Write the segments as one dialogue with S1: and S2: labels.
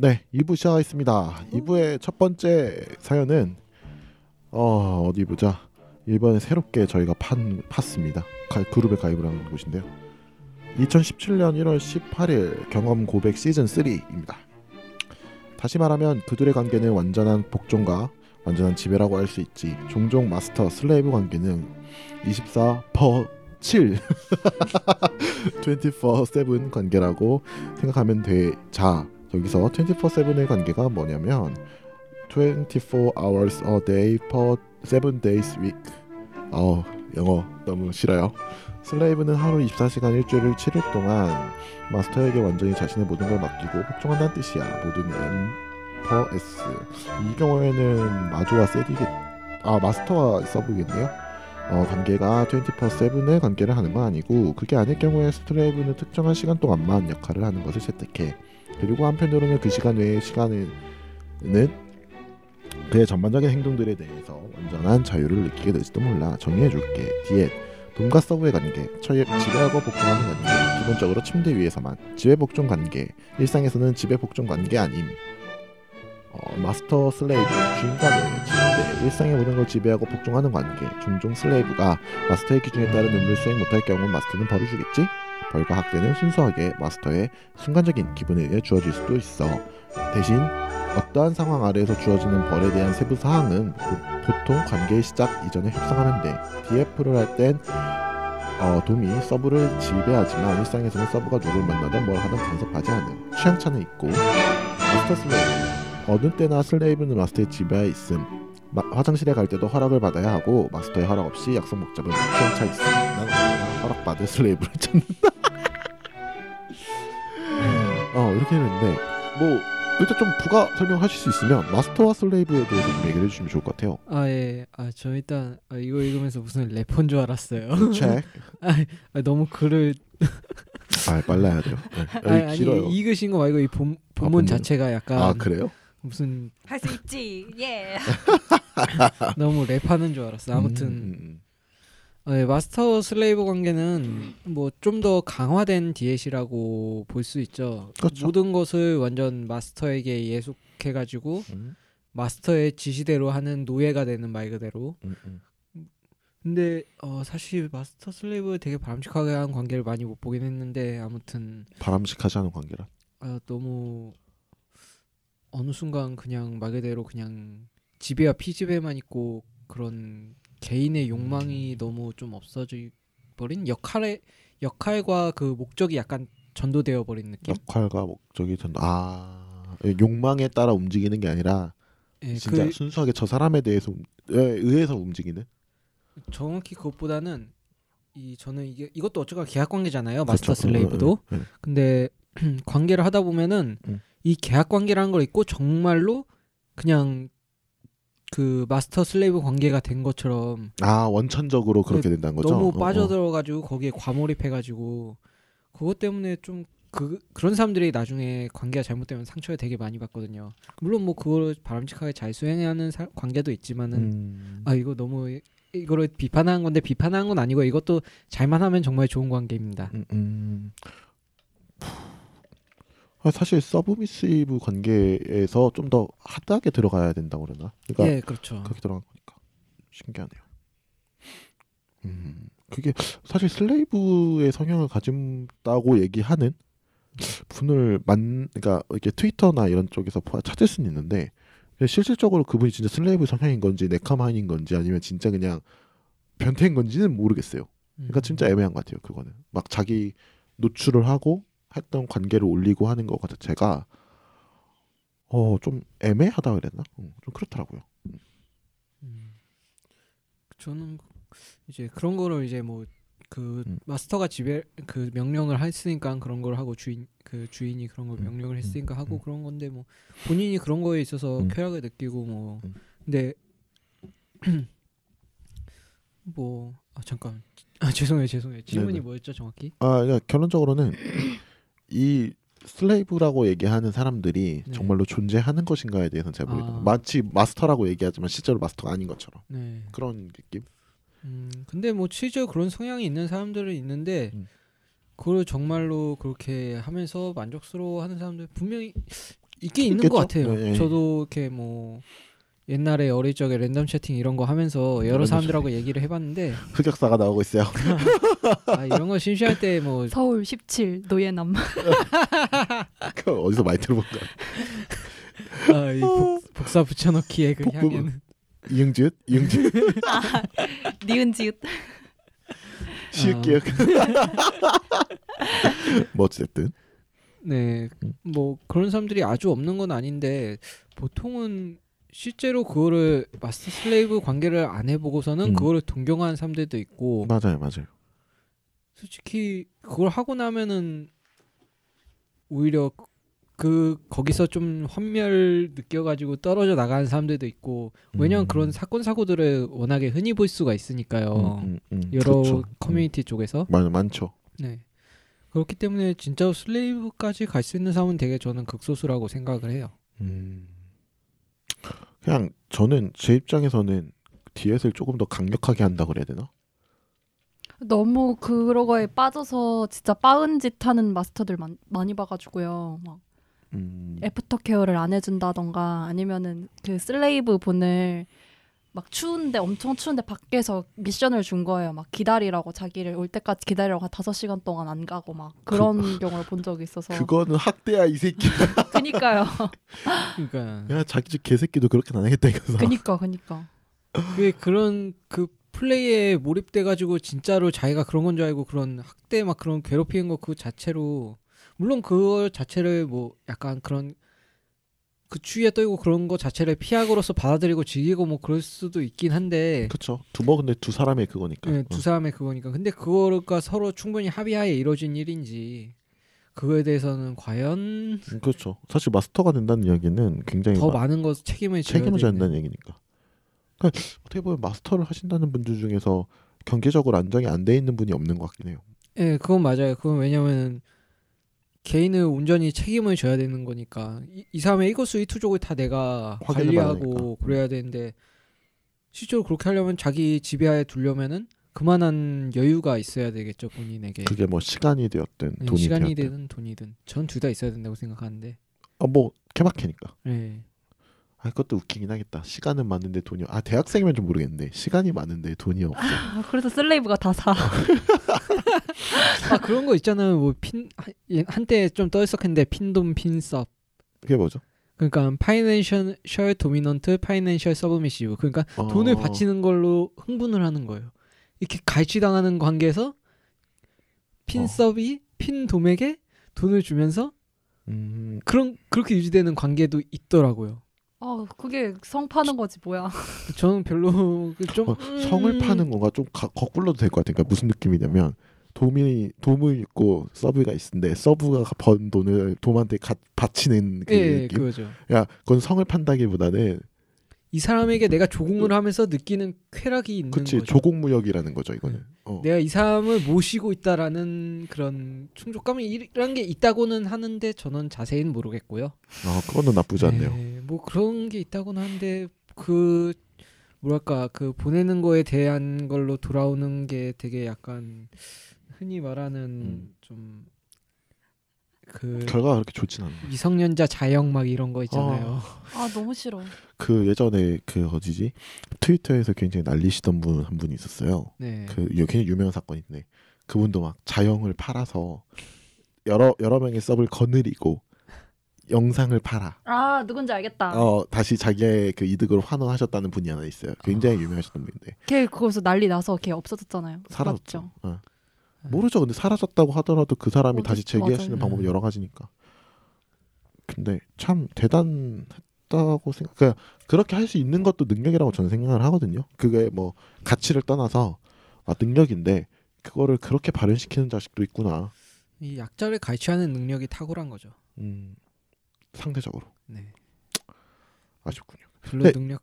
S1: 네, 2부 시작하겠습니다. 2부의 첫 번째 사연은 어 어디 보자. 이번에 새롭게 저희가 판 팠습니다. 가, 그룹에 가입을 하는 곳인데요. 2017년 1월 18일 경험 고백 시즌 3입니다. 다시 말하면 그들의 관계는 완전한 복종과 완전한 지배라고 할 수 있지. 종종 master slave 관계는 24 per 7 24/7 관계라고 생각하면 돼. 자, 여기서 24/7의 관계가 뭐냐면 24 hours a day per 7 days week. 어, 영어 너무 싫어요. 슬레이브는 하루 24시간 일주일을 7일 동안 마스터에게 완전히 자신의 모든 걸 맡기고 복종한다는 뜻이야. 모든 M per S. 이 경우에는 마주와 세디게 아 마스터와 서브겠네요. 어, 관계가 24/7의 관계를 하는 건 아니고 그게 아닐 경우에 스트레이브는 특정한 시간 동안만 역할을 하는 것을 채택해. 그리고 한편으로는 그 시간 외의 시간에는 그의 전반적인 행동들에 대해서 완전한 자유를 느끼게 될지도 몰라. 정리해줄게. 디엣 돈과 서브의 관계, 처에 지배하고 복종하는 관계, 기본적으로 침대 위에서만 지배 복종 관계, 일상에서는 지배 복종 관계 아님. 어, 마스터 슬레이브, 주인과의 침대, 일상의 모든 걸 지배하고 복종하는 관계, 종종 slave가 master의 기준에 따른 의무를 수행 못할 경우 master는 벌을 주겠지? 벌과 학대는 순수하게 master의 순간적인 기분에 의해 주어질 수도 있어. 대신 어떠한 상황 아래에서 주어지는 벌에 대한 세부 사항은 보통 관계의 시작 이전에 협상하면 돼. DS를 할땐 어, dom이 sub를 지배하지만 일상에서는 sub가 누굴 만나든 뭘 하든 간섭하지 않음. 취향차는 있고 master slave 어느 때나 슬레이브는 마스터의 지배하에 있음. 마, 화장실에 갈 때도 허락을 받아야 하고 마스터의 허락 없이 약속 못 잡으면 취향차 있음. 난 허락받을 슬레이브를 찾는다. 어 이렇게 했는데 뭐 일단 좀 부가 설명하실 수 있으면 마스터와 슬레이브에 대해서 좀 얘기를 해주시면 좋을 것 같아요.
S2: 아 예. 아저 일단 아, 이거 읽으면서 무슨 래퍼인 줄 알았어요.
S1: 책.
S2: 아, 너무 글을
S1: 아 빨라야 돼요. 네.
S2: 아니,
S1: 여기
S2: 아니
S1: 길어요.
S2: 읽으신 거 말고 이 본, 본문
S1: 본문.
S2: 자체가 약간
S1: 아 그래요?
S2: 무슨
S3: 할 수 있지. 예.
S2: 너무 랩하는 줄 알았어. 아무튼
S1: 음, 음,
S2: 어, 예, master slave 관계는 뭐 좀 더 강화된 디엣이라고 볼 수 있죠.
S1: 그렇죠.
S2: 모든 것을 완전 master에게 예속해 가지고
S1: 음,
S2: master의 지시대로 하는 노예가 되는 말 그대로.
S1: 음, 음.
S2: 근데 어, 사실 마스터 슬레이브 되게 바람직하게 한 관계를 많이 못 보긴 했는데 아무튼
S1: 바람직하지 않은 관계라.
S2: 아, 너무 어느 순간 그냥 말 그대로 그냥 지배와 피지배만 있고 그런 개인의 욕망이 너무 좀 없어져 버린 역할의 역할과 그 목적이 약간 전도되어 버린 느낌.
S1: 역할과 목적이 전아 욕망에 따라 움직이는 게 아니라
S2: 예,
S1: 진짜
S2: 그
S1: 순수하게 저 사람에 대해서 움- 에 의해서 움직이는.
S2: 정확히 그것보다는 이 저는 이게 이것도 어쩌가 계약 관계잖아요. 마스터
S1: 그렇죠.
S2: 슬레이브도.
S1: 네, 네.
S2: 근데 관계를 하다 보면은
S1: 음.
S2: 이 계약 관계라는 걸 있고 정말로 그냥 그 마스터 슬레이브 관계가 된 것처럼
S1: 아 원천적으로 그렇게 된다는 거죠.
S2: 너무
S1: 어, 어.
S2: 빠져들어가지고 거기에 과몰입해가지고 그것 때문에 좀 그 그런 사람들이 나중에 관계가 잘못되면 상처를 되게 많이 받거든요. 물론 뭐 그걸 바람직하게 잘 수행하는 사- 관계도 있지만은
S1: 음.
S2: 아 이거 너무 이- 이거를 비판하는 건데 비판하는 건 아니고 이것도 잘만 하면 정말 좋은 관계입니다.
S1: 음, 음. 아, 사실 서브미시브 관계에서 좀 더 하드하게 들어가야 된다고 그러나? 그러니까
S2: 예, 그렇죠.
S1: 그렇게 들어간 거니까 신기하네요. 음, 그게 사실 슬레이브의 성향을 가진다고 얘기하는 분을 만, 그러니까 이렇게 트위터나 이런 쪽에서 봐- 찾을 수는 있는데 실질적으로 그분이 진짜 슬레이브 성향인 건지 네카마인인 건지 아니면 진짜 그냥 변태인 건지는 모르겠어요. 그러니까
S2: 음.
S1: 진짜 애매한 것 같아요. 그거는 막 자기 노출을 하고 했던 관계를 올리고 하는 것 자체가 어 좀 애매하다 그랬나? 음, 좀 그렇더라고요.
S2: 음. 저는 이제 그런 거를 이제 뭐그
S1: 음.
S2: 마스터가 지배 그 명령을 했으니까 그런 걸 하고 주인 그 주인이 그런 걸
S1: 음,
S2: 명령을
S1: 음,
S2: 했으니까 하고
S1: 음.
S2: 그런 건데 뭐 본인이 그런 거에 있어서
S1: 음.
S2: 쾌락을 느끼고 뭐
S1: 음.
S2: 근데 뭐 아, 잠깐 아 죄송해요 죄송해요 질문이
S1: 네네.
S2: 뭐였죠 정확히
S1: 아 그러니까 결론적으로는 이 슬레이브라고 얘기하는 사람들이
S2: 네.
S1: 정말로 존재하는 것인가에 대해서는 잘 모르겠어요.
S2: 아.
S1: 마치 마스터라고 얘기하지만 실제로 마스터가 아닌 것처럼
S2: 네
S1: 그런 느낌.
S2: 음, 근데 뭐 실제로 그런 성향이 있는 사람들은 있는데
S1: 음.
S2: 그걸 정말로 그렇게 하면서 만족스러워하는 사람들 분명히 있긴 있는? 것 같아요.
S1: 네, 네.
S2: 저도 이렇게 뭐 옛날에 어릴 적에 랜덤 채팅 이런 거 하면서 여러 사람들하고 얘기를 해봤는데
S1: 흑역사가 나오고 있어요.
S2: 아, 이런 거 심심할 때 뭐
S3: 서울 17 노예남.
S1: 그거 어디서 많이 들어본 거야.
S2: 아, 이 복, 복사 붙여넣기의 그
S1: 복부-
S2: 향에는
S1: 이응지읒, 이응지읒,
S3: 니은지읒.
S1: 시읒기역. 뭐 어쨌든
S2: 네,
S1: 음.
S2: 뭐 그런 사람들이 아주 없는 건 아닌데 보통은 실제로 그거를 master slave 관계를 안 해보고서는
S1: 음.
S2: 그거를 동경하는 사람들도 있고
S1: 맞아요, 맞아요.
S2: 솔직히 그걸 하고 나면은 오히려 그 거기서 좀 환멸 느껴가지고 떨어져 나가는 사람들도 있고 왜냐면
S1: 음.
S2: 그런 사건 사고들을 워낙에 흔히 볼 수가 있으니까요
S1: 음, 음, 음.
S2: 여러
S1: 그렇죠.
S2: 커뮤니티 쪽에서
S1: 음. 많 많죠.
S2: 네 그렇기 때문에 진짜 slave까지 갈 수 있는 사람은 되게 저는 극소수라고 생각을 해요.
S1: 음. 그냥 저는 제 입장에서는 디엣을 조금 더 강력하게 한다 그래야 되나?
S3: 너무 그런 거에 빠져서 진짜 빻은 짓 하는 master들 많, 많이 봐가지고요. 막
S1: 음.
S3: aftercare를 안 해준다던가 아니면은 그 slave 분을 막 추운데 엄청 추운데 밖에서 미션을 준 거예요. 막 기다리라고 자기를 올 때까지 기다리라고 한 다섯 시간 동안 안 가고 막 그런 경우를 본 적이 있어서.
S1: 그거는 학대야 이 새끼.
S3: 그니까요.
S2: 그러니까
S1: 야 자기 집 개새끼도 그렇게 안 하겠다 이거서.
S3: 그니까 그니까.
S2: 그게 그런 그 플레이에 몰입돼 가지고 진짜로 자기가 그런 건 줄 알고 그런 학대 막 그런 괴롭히는 거 그 자체로 물론 그걸 자체를 뭐 약간 그런 그 추위에 떨고 그런 거 자체를 피하고로서 받아들이고 즐기고 뭐 그럴 수도 있긴 한데
S1: 그렇죠. 두뭐 근데 두 사람의 그거니까.
S2: 네,
S1: 어.
S2: 두 사람의 그거니까 근데 그거가 서로 충분히 합의하에 이루어진 일인지 그거에 대해서는 과연
S1: 음, 그렇죠. 사실 마스터가 된다는 이야기는 굉장히
S2: 더
S1: 마-
S2: 많은 것 책임을
S1: 책임을 져야 된다는 얘기니까. 그러니까 어떻게 보면 마스터를 하신다는 분들 중에서 경제적으로 안정이 안 돼 있는 분이 없는 것 같긴 해요.
S2: 예, 그건 맞아요. 그건 왜냐면 개인은 온전히 책임을 져야 되는 거니까 이, 이 사람의 이것수 이투족을 다 내가 관리하고
S1: 받으니까.
S2: 그래야 되는데 실제로 그렇게 하려면 자기 지배하에 두려면은 그만한 여유가 있어야 되겠죠 본인에게
S1: 그게 뭐 시간이 되었든
S2: 예,
S1: 돈이
S2: 시간이
S1: 되었든.
S2: 되든 돈이든 전 둘 다 있어야 된다고 생각하는데
S1: 아, 뭐 케바케니까.
S2: 예.
S1: 아 그것도 웃기긴 하겠다. 시간은 많은데 돈이 아 대학생이면 좀 모르겠는데 시간이 많은데 돈이 없어.
S3: 아, 그래서 슬레이브가 다 사.
S2: 아 그런 거 있잖아요 뭐 fin 한때 좀 떠있었는데 findom finsub
S1: 그게 뭐죠?
S2: 그러니까 financial dominant financial submissive 그러니까
S1: 어,
S2: 돈을 바치는 걸로 흥분을 하는 거예요. 이렇게 갈취당하는 관계에서 finsub이 findom에게 돈을 주면서
S1: 음,
S2: 그런 그렇게 유지되는 관계도 있더라고요.
S3: 아 그게 성 파는 거지 뭐야.
S2: 저는 별로 그좀
S1: 어, 성을 파는 건가 좀 가, 거꾸로도 될 것 같아요. 그러니까 무슨 느낌이냐면 돔이 돔을 있고 서브가 있는데 서브가 번 돈을 돔한테 가, 바치는 그
S2: 예,
S1: 느낌.
S2: 그거죠.
S1: 야, 그건 성을 판다기보다는
S2: 이 사람에게 내가 조공을 하면서 느끼는 쾌락이 있는
S1: 그치
S2: 거죠.
S1: 조공무역이라는 거죠 이거는. 어.
S2: 내가 이 사람을 모시고 있다라는 그런 충족감이 이런 게 있다고는 하는데 저는 자세히는 모르겠고요.
S1: 아, 그거는 나쁘지 않네요.
S2: 네, 뭐 그런 게 있다고는 하는데 그 뭐랄까 그 보내는 거에 대한 걸로 돌아오는 게 되게 약간 흔히 말하는
S1: 음.
S2: 좀 그
S1: 결과가 그렇게 좋진 않네.
S2: 미성년자 자영 막 이런 거 있잖아요.
S3: 아 너무 싫어.
S1: 그 예전에 그 어디지 트위터에서 굉장히 난리시던 분 한 분이 있었어요.
S2: 네.
S1: 그 굉장히 유명한 사건인데 그분도 막 자영을 팔아서 여러 여러 명의 서브를 거느리고 영상을 팔아.
S3: 아 누군지 알겠다.
S1: 어 다시 자기의 그 이득으로 환원하셨다는 분이 하나 있어요. 굉장히 유명하셨던 분인데
S3: 걔 그거서 난리 나서 걔 없어졌잖아요.
S1: 사라졌죠.
S3: 맞죠?
S1: 어. 모르죠. 근데 사라졌다고 하더라도 그 사람이
S3: 어디-
S1: 다시 재기할 수 있는
S2: 맞아요.
S1: 방법이 여러 가지니까. 근데 참 대단했다고 생각. 그 그렇게 할 수 있는 것도 능력이라고 저는 생각을 하거든요. 그게 뭐 가치를 떠나서 아, 능력인데 그거를 그렇게 발현시키는 자식도 있구나.
S2: 이 약자를 갈취하는 능력이 탁월한 거죠.
S1: 음, 상대적으로
S2: 네.
S1: 아쉽군요.
S2: 별로
S1: 네.
S2: 능력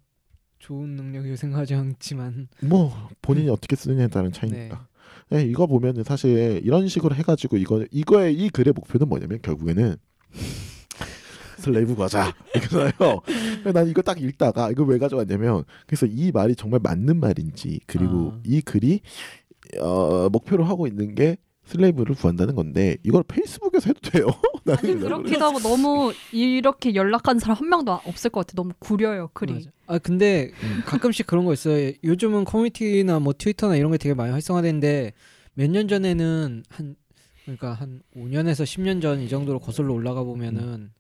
S2: 좋은 능력이라고 생각하지 않지만
S1: 뭐 본인이 어떻게 쓰느냐에 따른 차이니까. 네, 이거 보면은 사실 이런 식으로 해가지고 이거 이거의 이 글의 목표는 뭐냐면 결국에는 슬레이브 과자 이거잖아요. 난 이거 딱 읽다가 이거 왜 가져왔냐면 그래서 이 말이 정말 맞는 말인지 그리고
S2: 아.
S1: 이 글이 어, 목표로 하고 있는 게 슬레이브를 구한다는 건데 이걸 페이스북에서 해도 돼요? 나는
S3: 아니
S1: 잘
S3: 그렇기도 하고 너무 이렇게 연락한 사람 한 명도 없을 것 같아. 너무 구려요 글이.
S2: 맞아. 아 근데
S1: 음.
S2: 가끔씩 그런 거 있어요. 요즘은 커뮤니티나 뭐 트위터나 이런 게 되게 많이 활성화되는데 몇 년 전에는 한 그러니까 한 5년에서 10년 전 이 정도로 거슬러 올라가 보면은
S1: 음.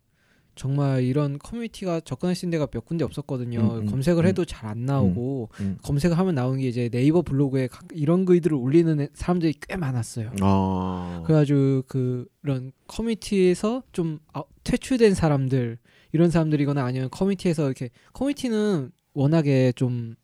S2: 정말 이런 커뮤니티가 접근할 수 있는 데가 몇 군데 없었거든요.
S1: 음, 음,
S2: 검색을
S1: 음.
S2: 해도 잘안 나오고
S1: 음.
S2: 검색을 하면 나오는 게 이제 네이버 블로그에 각- 이런 글들을 올리는 애- 사람들이 꽤 많았어요.
S1: 아.
S2: 그래가지고 그런 커뮤니티에서 좀 아, 퇴출된 사람들 이런 사람들이거나 아니면 커뮤니티에서 이렇게 커뮤니티는 워낙에 좀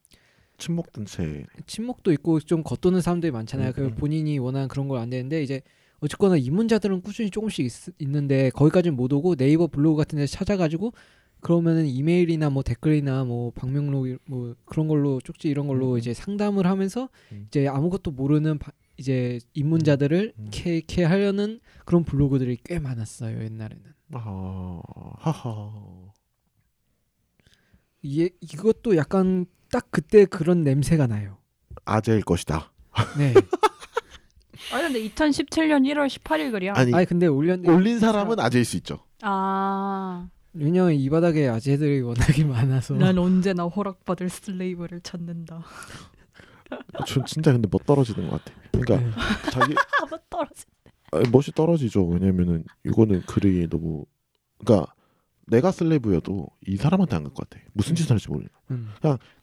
S1: 친목 단체.
S2: 친목도 있고 좀 겉도는 사람들이 많잖아요.
S1: 음,
S2: 그
S1: 음.
S2: 본인이 원하는 그런 걸 안 되는데 이제 어쨌거나 입문자들은 꾸준히 조금씩 있, 는데 거기까지는 못 오고 네이버 블로그 같은 데서 찾아가지고 그러면은 이메일이나 뭐 댓글이나 뭐 방명록 이- 뭐 그런 걸로 쪽지 이런 걸로
S1: 음, 음.
S2: 이제 상담을 하면서
S1: 음.
S2: 이제 아무것도 모르는 바- 이제 입문자들을
S1: 음.
S2: 캐캐 하려는 그런 블로그들이 꽤 많았어요 옛날에는.
S1: 아. 하하.
S2: 이게 이것도 약간 딱 그때 그런 냄새가 나요.
S1: 아재일 것이다.
S2: 네.
S3: 아니 근데 2017년 1월 18일 글이야.
S1: 아니
S2: 아니 근데 올렸
S1: 올린 사람은 아재일 수 있죠.
S3: 아.
S2: 왜냐면 이 바닥에 아재들이 워낙에 많아서
S3: 난 언제나 허락받을 슬레이브를 찾는다.
S1: 전 진짜 근데 멋 떨어지는 것 같아. 그러니까
S2: 네.
S1: 자기
S3: 아무 떨어지.
S1: 아니, 멋이 떨어지죠. 왜냐면은 이거는 글이 너무 그러니까 내가 slave여도 이 사람한테 안 갈 것 같아. 무슨 짓을 할지 모르.
S2: 음.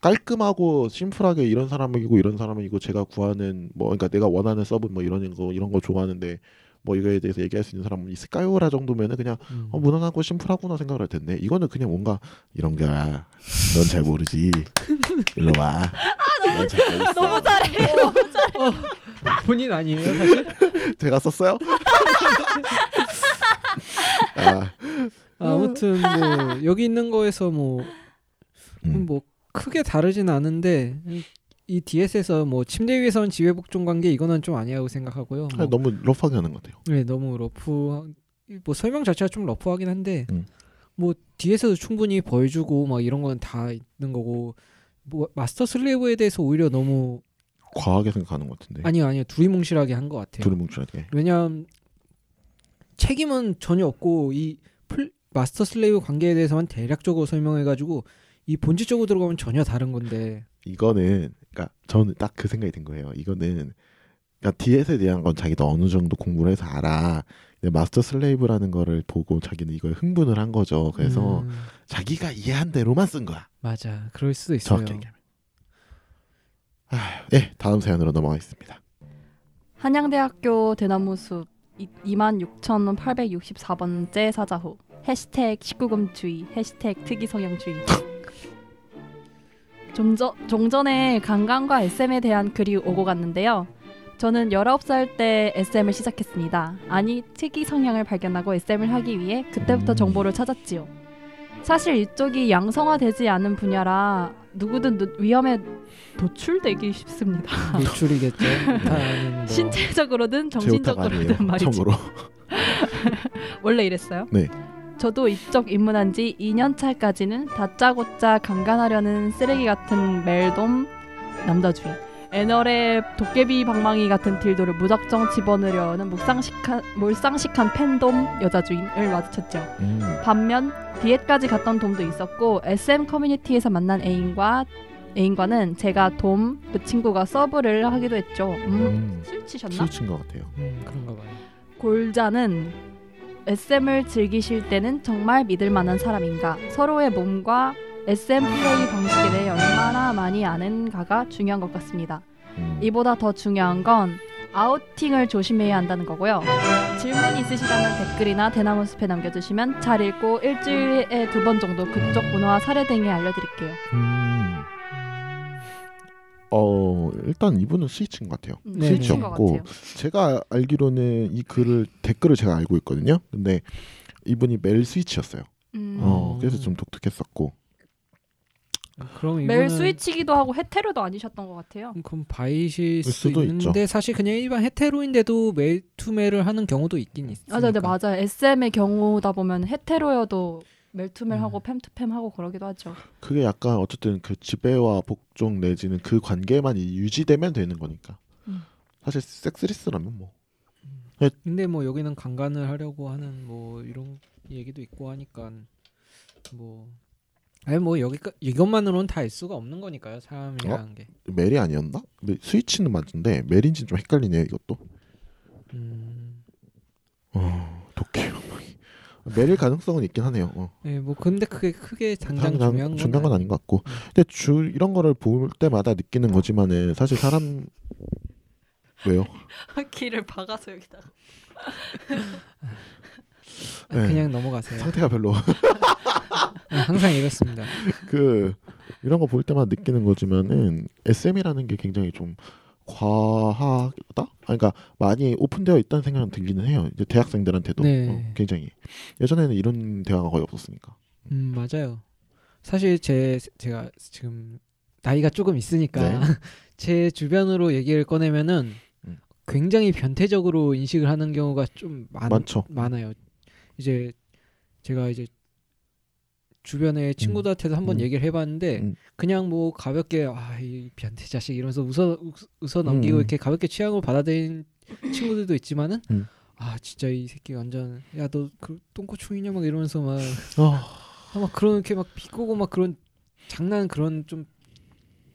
S1: 깔끔하고 심플하게 이런 사람이고 이런 사람이고 제가 구하는 뭐 그러니까 내가 원하는 sub 뭐 이런 거 이런 거 좋아하는데 뭐 이거에 대해서 얘기할 수 있는 사람은 있을까요라 정도면은 그냥
S2: 음.
S1: 어, 무난하고 심플하구나 생각을 할 텐데 이거는 그냥 뭔가 이런 거야. 넌 잘 모르지. 일로 와. 넌잘 모르겠어.
S3: 너무 잘해.
S2: 본인 아니에요 사실?
S1: 제가 썼어요? 아,
S2: 아무튼 뭐 여기 있는 거에서 뭐,
S1: 음.
S2: 뭐 크게 다르진 않은데 이 DS에서 뭐 침대 위에서는 지배 복종 관계 이거는 좀 아니라고 생각하고요. 뭐,
S1: 너무 러프하게 하는 것 같아요.
S2: 네, 너무 러프 뭐 설명 자체가 좀 러프하긴 한데
S1: 음.
S2: 뭐 뒤에서도 충분히 보여주고 막 이런 건 다 있는 거고 뭐 master slave에 대해서 오히려 너무
S1: 과하게 생각하는 것 같은데.
S2: 아니요 아니요 두리뭉실하게 한 것 같아요.
S1: 두리뭉실하게.
S2: 왜냐하면 책임은 전혀 없고 이 플, master slave 관계에 대해서만 대략적으로 설명해가지고 이 본질적으로 들어가면 전혀 다른 건데
S1: 이거는 그러니까 저는 딱 그 생각이 든 거예요. 이거는 그러니까 DS에 대한 건 자기도 어느 정도 공부를 해서 알아. 근데 마스터 슬레이브라는 거를 보고 자기는 이걸 흥분을 한 거죠. 그래서
S2: 음,
S1: 자기가 이해한 대로만 쓴 거야.
S2: 맞아 그럴 수도 있어요.
S1: 정확히 얘기하면. 아, 네, 다음 사연으로 넘어가겠습니다.
S3: 한양대학교 대나무숲 26,864번째 사자후 해시태그 19금 주의 해시태그 특이성형주의 좀, 저, 좀 전에 강강과 SM에 대한 글이 오고 갔는데요. 저는 19살 때 SM을 시작했습니다. 아니 특이 성향을 발견하고 SM을 하기 위해 그때부터
S1: 음.
S3: 정보를 찾았지요. 사실 이쪽이 양성화되지 않은 분야라 누구든 누- 위험에 노출되기 쉽습니다.
S2: 노출이겠죠. 뭐
S3: 신체적으로든. 정신적으로든 말이죠. 원래 이랬어요?
S1: 네.
S3: 저도 이쪽 입문한 지 2년 차까지는 다짜고짜 강간하려는 쓰레기 같은 멜돔 남자주의 애널에 도깨비 방망이 같은 딜도를 무작정 집어넣으려는 몰상식한, 몰상식한 팬돔 여자 주인을 마주쳤죠.
S1: 음.
S3: 반면 디엣까지 갔던 돔도 있었고 SM 커뮤니티에서 만난 애인과 애인과는 제가 돔 그 친구가 서브를 하기도 했죠. 음,
S1: 음.
S3: 술 치셨나?
S1: 스위치인 것 같아요.
S2: 음, 그런가 봐요.
S3: 골자는 SM을 즐기실 때는 정말 믿을 만한 사람인가 서로의 몸과 SM 플레이 방식에 대해 얼마나 많이 아는가가 중요한 것 같습니다.
S1: 음.
S3: 이보다 더 중요한 건 아우팅을 조심해야 한다는 거고요. 질문 있으시다면 댓글이나 대나무 숲에 남겨주시면 잘 읽고 일주일에 두 번 정도 그쪽 문화와 사례 등에 알려드릴게요.
S1: 음. 어 일단 이분은 스위치인 것 같아요.
S3: 음,
S2: 네,
S1: 네.
S3: 것 같아요.
S1: 제가 알기로는 이 글을 댓글을 제가 알고 있거든요. 근데 이분이 멜 스위치였어요.
S3: 음.
S1: 어 그래서 좀 독특했었고.
S2: 그럼
S3: 멜
S2: 이거는
S3: 스위치기도 하고 헤테로도 아니셨던 것 같아요.
S2: 그럼 바이실 수
S1: 수도
S2: 있는데 사실 그냥 일반 헤테로인데도 멜 투멜을 하는 경우도 있긴 있으니까.
S3: 맞아, 네, 맞아요. SM의 경우다 보면 헤테로여도 멜투멜하고
S2: 음.
S3: 팸투팸하고 그러기도 하죠.
S1: 그게 약간 어쨌든 그 지배와 복종 내지는 그 관계만 유지되면 되는 거니까.
S3: 음.
S1: 사실 섹스리스라면 뭐.
S2: 근데 뭐 여기는 강간을 하려고 하는 뭐 이런 얘기도 있고 하니까 뭐 아니 뭐 여기 이것만으로는 다 알 수가 없는 거니까요 사람이라는 게.
S1: 멜이 아니었나? 근데 스위치는 맞는데 멜인지는 좀 헷갈리네요 이것도.
S2: 음.
S1: 어, 독해 멜일 가능성은 있긴 하네요. 어.
S2: 네, 뭐 근데 그게 크게 당장
S1: 당장
S2: 중요한 건,
S1: 중요한 건 아닌 것 같고.
S2: 음.
S1: 근데 주 이런 거를 볼 때마다 느끼는 거지만은 사실 사람 왜요?
S3: 길을 박아서 여기다가.
S2: 아,
S1: 네.
S2: 그냥 넘어가세요.
S1: 상태가 별로
S2: 네, 항상 이렇습니다.
S1: 그 이런 거 볼 때마다 느끼는 거지만은 SM이라는 게 굉장히 좀 과하다? 아니, 그러니까 많이 오픈되어 있다는 생각은 들기는 해요. 이제 대학생들한테도
S2: 네.
S1: 어, 굉장히 예전에는 이런 대화가 거의 없었으니까.
S2: 음 맞아요. 사실 제 제가 지금 나이가 조금 있으니까
S1: 네.
S2: 제 주변으로 얘기를 꺼내면은
S1: 음.
S2: 굉장히 변태적으로 인식을 하는 경우가 좀 많,
S1: 많죠.
S2: 많아요. 이제 제가 이제 주변의 친구들한테도 한번
S1: 음.
S2: 얘기를 해봤는데
S1: 음.
S2: 그냥 뭐 가볍게 아이 변태 자식 이러면서 웃어 웃- 웃어 넘기고
S1: 음.
S2: 이렇게 가볍게 취향으로 받아들인 친구들도 있지만은
S1: 음.
S2: 아 진짜 이 새끼 완전 야 너 그 똥꼬충이냐 막 이러면서 막
S1: 어,
S2: 아, 막 그런 이렇게 막 비꼬고 막 그런 장난 그런 좀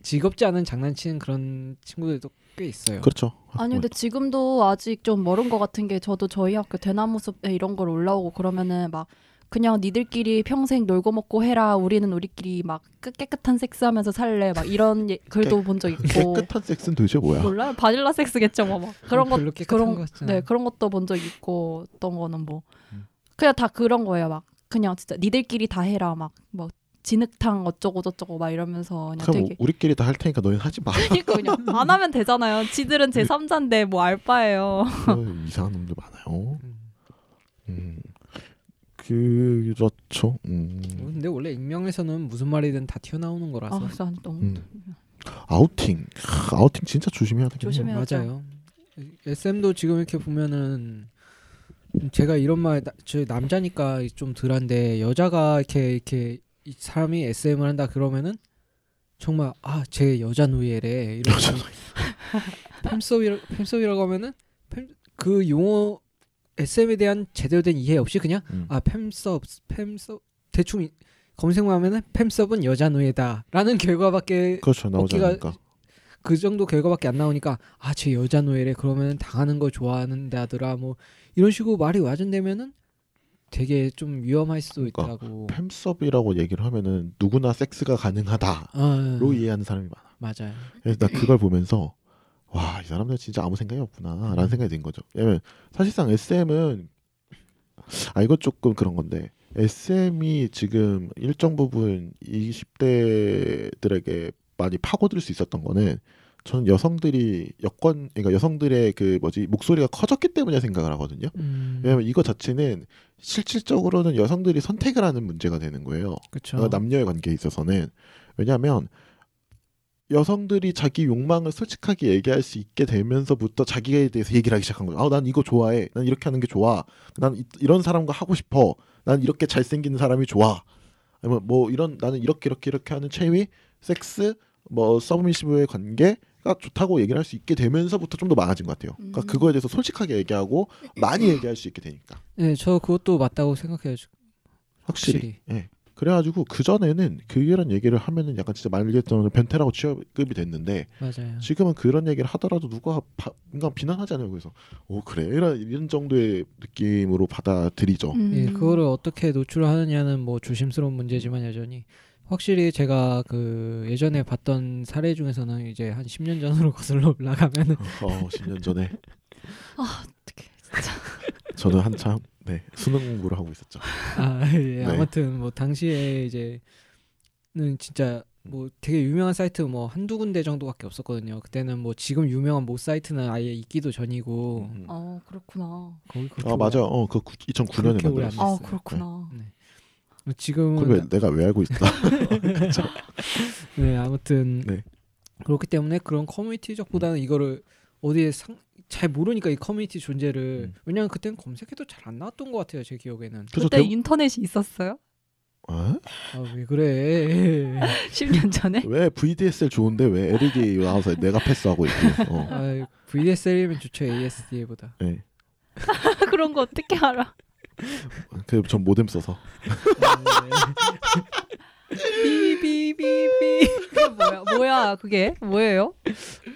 S2: 즐겁지 않은 장난치는 그런 친구들도 꽤 있어요.
S1: 그렇죠.
S3: 아니 근데 지금도 아직 좀 멀은 것 같은 게 저도 저희 학교 대나무 숲에 이런 걸 올라오고 그러면은 막 그냥 니들끼리 평생 놀고 먹고 해라 우리는 우리끼리 막 깨- 깨끗한 섹스하면서 살래 막 이런 예- 글도 본 적 있고
S1: 깨끗한 섹스는 도대체 뭐야?
S3: 몰라요 바닐라 섹스겠죠 뭐 막. 그런 것
S2: 별로 깨끗한
S3: 그런
S2: 것 같잖아.
S3: 네 그런 것도 본 적 있고 어떤 거는 뭐
S1: 음.
S3: 그냥 다 그런 거예요 막 그냥 진짜 니들끼리 다 해라 막뭐 진흙탕 어쩌고 저쩌고 막 이러면서 그냥 되게
S1: 우리끼리 다 할 테니까 너희는 하지 마.
S3: 그러니까 그냥 안 하면 되잖아요 지들은 제 3자인데 뭐 알바예요
S1: 어, 이상한 놈들 많아요.
S2: 음.
S1: 음. 그렇죠. 음.
S2: 근데 원래 익명에서는 무슨 말이든 다 튀어나오는
S3: 아
S2: 거라서
S3: 진짜 너무
S1: 음. 아우팅. 하, 아우팅 진짜 조심해야 되겠네요.
S3: 조심해야.
S2: 맞아요. SM도 지금 이렇게 보면은 제가 이런 말, 나- 저 남자니까 좀 덜한데 여자가 이렇게 이렇게 이 사람이 SM을 한다 그러면은 정말 아 제 여자 누이래 이런 팸섭이라 팸섭이라고 하면은 팸, 그 용어 SM에 대한 제대로 된 이해 없이 그냥
S1: 음.
S2: 아 팸섭 팸섭 대충 이- 검색만 하면은 팸섭은 여자 누이다라는 결과밖에
S1: 그렇죠. 나오지 않으니까.
S2: 그 정도 결과밖에 안 나오니까 아 제 여자 노예래 그러면 당하는 걸 좋아하는다더라 뭐 이런 식으로 말이 와전되면은 되게 좀 위험할 수도
S1: 그러니까
S2: 있다고.
S1: 팸섭이라고 얘기를 하면은 누구나 섹스가 가능하다로
S2: 아,
S1: 이해하는 사람이 많아.
S2: 맞아요.
S1: 그래서 나 그걸 보면서 와 이 사람들 진짜 아무 생각이 없구나라는 생각이 든 거죠. 왜냐면 사실상 SM은 아 이거 조금 그런 건데 SM이 지금 일정 부분 20대들에게 많이 파고들 수 있었던 거는 저는 여성들이 여권 그러니까 여성들의 그 뭐지 목소리가 커졌기 때문에 생각을 하거든요.
S2: 음,
S1: 왜냐면 이거 자체는 실질적으로는 여성들이 선택을 하는 문제가 되는 거예요. 어, 남녀의 관계에 있어서는 왜냐하면 여성들이 자기 욕망을 솔직하게 얘기할 수 있게 되면서부터 자기에 대해서 얘기를 하기 시작한 거죠. 아, 난 이거 좋아해. 난 이렇게 하는 게 좋아. 난 이, 이런 사람과 하고 싶어. 난 이렇게 잘생긴 사람이 좋아. 아니면 뭐 이런 나는 이렇게 이렇게 이렇게 하는 체위, 섹스, 뭐 서브미시브의 관계 가 좋다고 얘기를 할 수 있게 되면서부터 좀 더 많아진 것 같아요. 그러니까
S3: 음.
S1: 그거에 대해서 솔직하게 얘기하고 많이 얘기할 수 있게 되니까.
S2: 네, 저 그것도 맞다고 생각해요.
S1: 확실히.
S2: 확실히.
S1: 예. 그래가지고 그 전에는 그런 얘기를 하면은 약간 진짜 말 그대로 변태라고 취급이 됐는데
S2: 맞아요.
S1: 지금은 그런 얘기를 하더라도 누가 바, 뭔가 비난하잖아요. 그래서 오 그래 이런 이런 정도의 느낌으로 받아들이죠.
S3: 음.
S2: 예, 그거를 어떻게 노출하느냐는 뭐 조심스러운 문제지만 여전히 확실히 제가 그 예전에 봤던 사례 중에서는 이제 한 10년 전으로 거슬러 올라가면은
S1: 어 10년 전에
S3: 아 어떡해 진짜
S1: 저는 한참 네 수능 공부를 하고 있었죠.
S2: 아, 예.
S1: 네.
S2: 아무튼 뭐 당시에 이제는 진짜 뭐 되게 유명한 사이트 뭐 한두 군데 정도밖에 없었거든요. 그때는 뭐 지금 유명한 모 사이트는 아예 있기도 전이고
S1: 음.
S3: 어 그렇구나
S2: 거기 그렇게
S1: 아 맞아. 어그 2009년에
S2: 그렇게 오래 안
S1: 만들었어.
S3: 아. 그렇구나
S2: 오래- 지금은
S1: 그걸 왜 내가 왜 알고 있다.
S2: 네 아무튼
S1: 네.
S2: 그렇기 때문에 그런 커뮤니티적보다는 이거를 어디에 상, 잘 모르니까 이 커뮤니티 존재를
S1: 음.
S2: 왜냐면 그때는 검색해도 잘 안 나왔던 것 같아요 제 기억에는
S3: 그때
S1: 결국
S3: 인터넷이 있었어요?
S1: 아?
S2: 아왜 그래
S3: 10년 전에?
S1: 왜 VDSL 좋은데 왜 LED 나와서 내가 패스하고 있고. 어.
S2: 아, VDSL이면 좋죠 ASDA보다
S1: 네.
S3: 그런 거 어떻게 알아?
S1: 그전 모뎀 써서
S2: 비비비비.
S3: 그게 뭐야? 뭐야? 그게 뭐예요?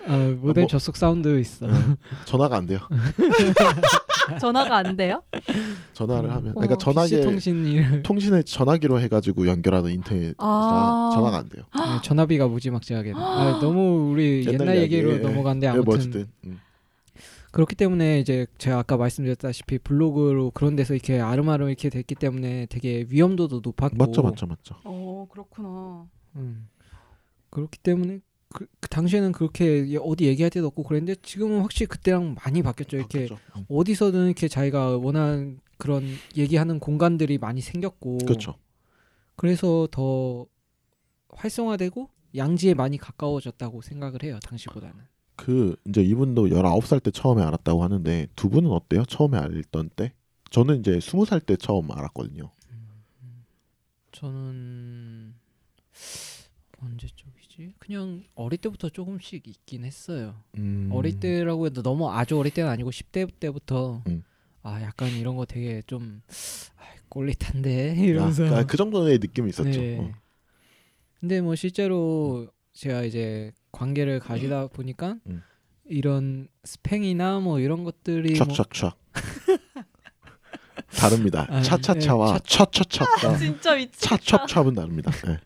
S2: 아 모델
S1: 뭐-
S2: 접속 사운드 있어.
S1: 전화가 안 돼요.
S3: 전화가 안 돼요?
S1: 전화를 하면
S3: 어,
S1: 그러니까 전화기
S2: 통신이
S1: 통신을 전화기로 해가지고 연결하는 인터넷
S3: 아.
S1: 전화 가 안 돼요.
S2: 네, 전화비가 무지막지하게. 아, 너무 우리 옛날,
S1: 이야기,
S2: 얘기로
S1: 예,
S2: 넘어갔는데
S1: 예,
S2: 아무튼
S1: 뭐 어쨌든 음.
S2: 그렇기 때문에 이제 제가 아까 말씀드렸다시피 블로그로 그런 데서 이렇게 아름아름 이렇게 됐기 때문에 되게 위험도도 높았고
S1: 맞죠, 맞죠, 맞죠.
S3: 어 그렇구나.
S2: 음. 그렇기 때문에 그, 그 당시에는 그렇게 어디 얘기할 데도 없고 그랬는데 지금은 확실히 그때랑 많이 바뀌었죠. 이렇게
S1: 바뀌었죠. 음.
S2: 어디서든 이렇게 자기가 원하는 그런 얘기하는 공간들이 많이 생겼고
S1: 그렇죠.
S2: 그래서 더 활성화되고 양지에 많이 가까워졌다고 생각을 해요. 당시보다는.
S1: 그 이제 이분도 19살 때 처음에 알았다고 하는데 두 분은 어때요? 처음에 알던 때? 저는 이제 20살 때 처음 알았거든요.
S2: 저는 언제 쪽이지? 그냥 어릴 때부터 조금씩 있긴 했어요.
S1: 음.
S2: 어릴 때라고 해도 너무 아주 어릴 때는 아니고 10대 때부터
S1: 음.
S2: 아 약간 이런 거 되게 좀 아, 꼴릿한데 이러면서
S1: 아, 그 정도의 느낌이 있었죠.
S2: 네.
S1: 어.
S2: 근데 뭐 실제로 제가 이제 관계를 가지다 보니까
S1: 음.
S2: 이런 스팽이나 뭐 이런 것들이 뭐
S1: 촥촥촥. 다릅니다.
S2: 아,
S1: 차차차와
S2: 예,
S1: 차차차가
S3: 진짜 미치.
S1: 차차차는 다릅니다. 네.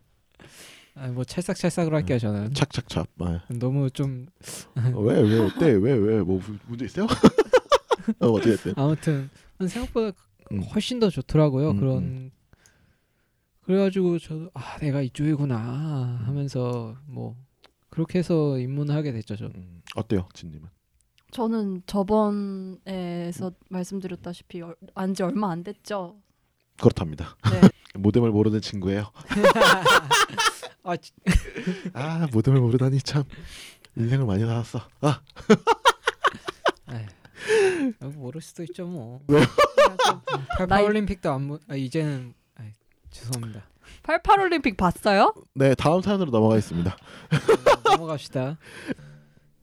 S2: 아, 뭐 찰싹찰싹으로 할게요 저는
S1: 착착착. 아.
S2: 너무 좀
S1: 왜왜 어때? 왜왜뭐 문제 있어요? 어, 어떻게 됐든.
S2: 아무튼 생각보다
S1: 음.
S2: 훨씬 더 좋더라고요
S1: 음,
S2: 그런
S1: 음.
S2: 그래가지고 저도 아 내가 이쪽이구나 하면서 뭐 그렇게 해서 입문을 하게 됐죠 저.
S1: 음, 어때요, 진님은?
S3: 저는 저번에서 말씀드렸다시피 안 지 얼마 안 됐죠.
S1: 그렇답니다.
S3: 네.
S1: 모뎀을 모르는 친구예요.
S2: 아 지-
S1: 아 모뎀을 모르다니 참 인생을 많이 살았어. 아
S2: 아, 모를 수도 있죠 뭐.
S1: 왜요?
S2: 팔팔 올림픽도 안 보. 아, 이제는 아, 죄송합니다.
S3: 88 올림픽 봤어요?
S1: 네 다음 사연으로 넘어가겠습니다.
S2: 넘어갑시다.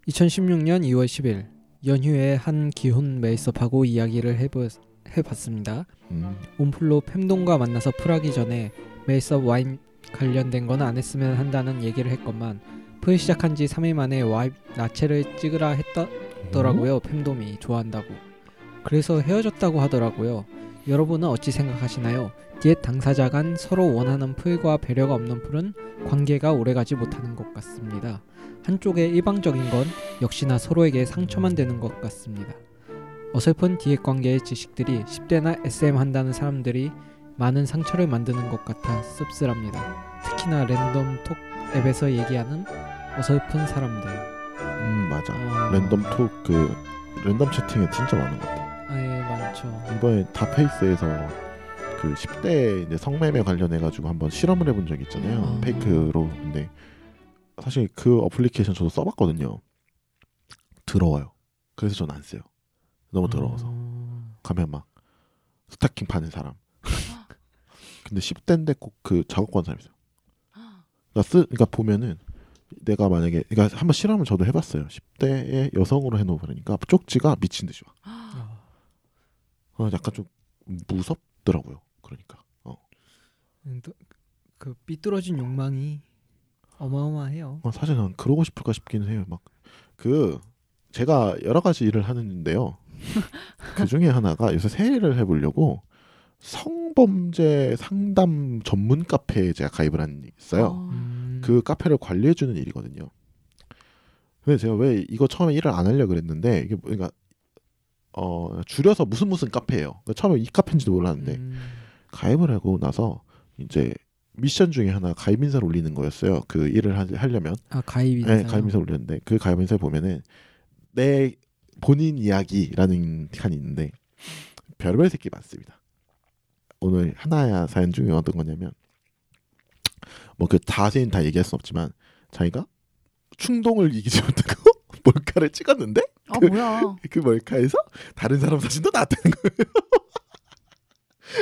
S2: 2016년 2월 10일 연휴에 한 기혼 메이스업하고 이야기를 해보, 해봤습니다.
S1: 음,
S2: 온플로 fem동과 만나서 풀하기 전에 메이스업 와인 관련된 건 안 했으면 한다는 얘기를 했건만 풀 시작한 지 3일 만에 와인 나체를 찍으라 했더라고요. fem돔이 좋아한다고. 그래서 헤어졌다고 하더라고요. 여러분은 어찌 생각하시나요? 디엣 당사자 간 서로 원하는 풀과 배려가 없는 풀은 관계가 오래가지 못하는 것 같습니다. 한쪽에 일방적인 건 역시나 서로에게 상처만 되는 것 같습니다. 어설픈 디엣 관계의 지식들이 10대나 SM 한다는 사람들이 많은 상처를 만드는 것 같아 씁쓸합니다. 특히나 랜덤 톡 앱에서 얘기하는 어설픈 사람들.
S1: 음 맞아.
S2: 어,
S1: 랜덤 톡 그 랜덤 채팅에 진짜 많은 것 같아.
S2: 아예 많죠.
S1: 이번에 닷페이스에서 그 10대 이제 성매매 관련해 가지고 한번 실험을 해본 적이 있잖아요.
S2: 아.
S1: fake로 근데 사실 그 어플리케이션 저도 써봤거든요. 더러워요. 그래서 저는 안 써요. 너무 더러워서
S2: 어,
S1: 가면 막 스타킹 파는 사람. 근데 10대인데 꼭 그 작업권 사람 있어요. 그러니까, 쓰, 그러니까 보면은 내가 만약에 그러니까 한번 실험을 저도 해봤어요. 10대의 여성으로 해놓으니까 쪽지가 미친 듯이 와.
S2: 어.
S1: 어, 약간 좀 무섭더라고요. 그러니까. 어.
S2: 음, 또그 삐뚤어진 욕망이 어마어마해요.
S1: 어, 사실 난 그러고 싶을까 싶기는 해요. 막 그 제가 여러 가지 일을 하는데요. 그 중에 하나가 요새 세일을 해보려고 성범죄 상담 전문 카페에 제가 가입을 한게 있어요.
S3: 어.
S2: 음,
S1: 그 카페를 관리해주는 일이거든요. 근데 제가 왜 이거 처음에 일을 안 하려 고 그랬는데 이게 뭐- 그러니까 어 줄여서 무슨 무슨 카페예요. 그러니까 처음에 이 카페인지도 몰랐는데
S2: 음,
S1: 가입을 하고 나서 이제 미션 중에 하나 가입 인사를 올리는 거였어요. 그 일을 하, 하려면
S2: 아 가입이
S1: 네, 가입 인사 올렸는데 그 가입 인사에 보면은 내 본인 이야기라는 칸이 있는데 별별 새끼 많습니다. 오늘 하나야 사연 중에 어떤 거냐면 뭐 그 자세히는 다 얘기할 수 없지만 자기가 충동을 이기지 못하고 몰카를 찍었는데
S3: 아 뭐야?
S1: 그 몰카에서 다른 사람 사진도 나타낸 거예요.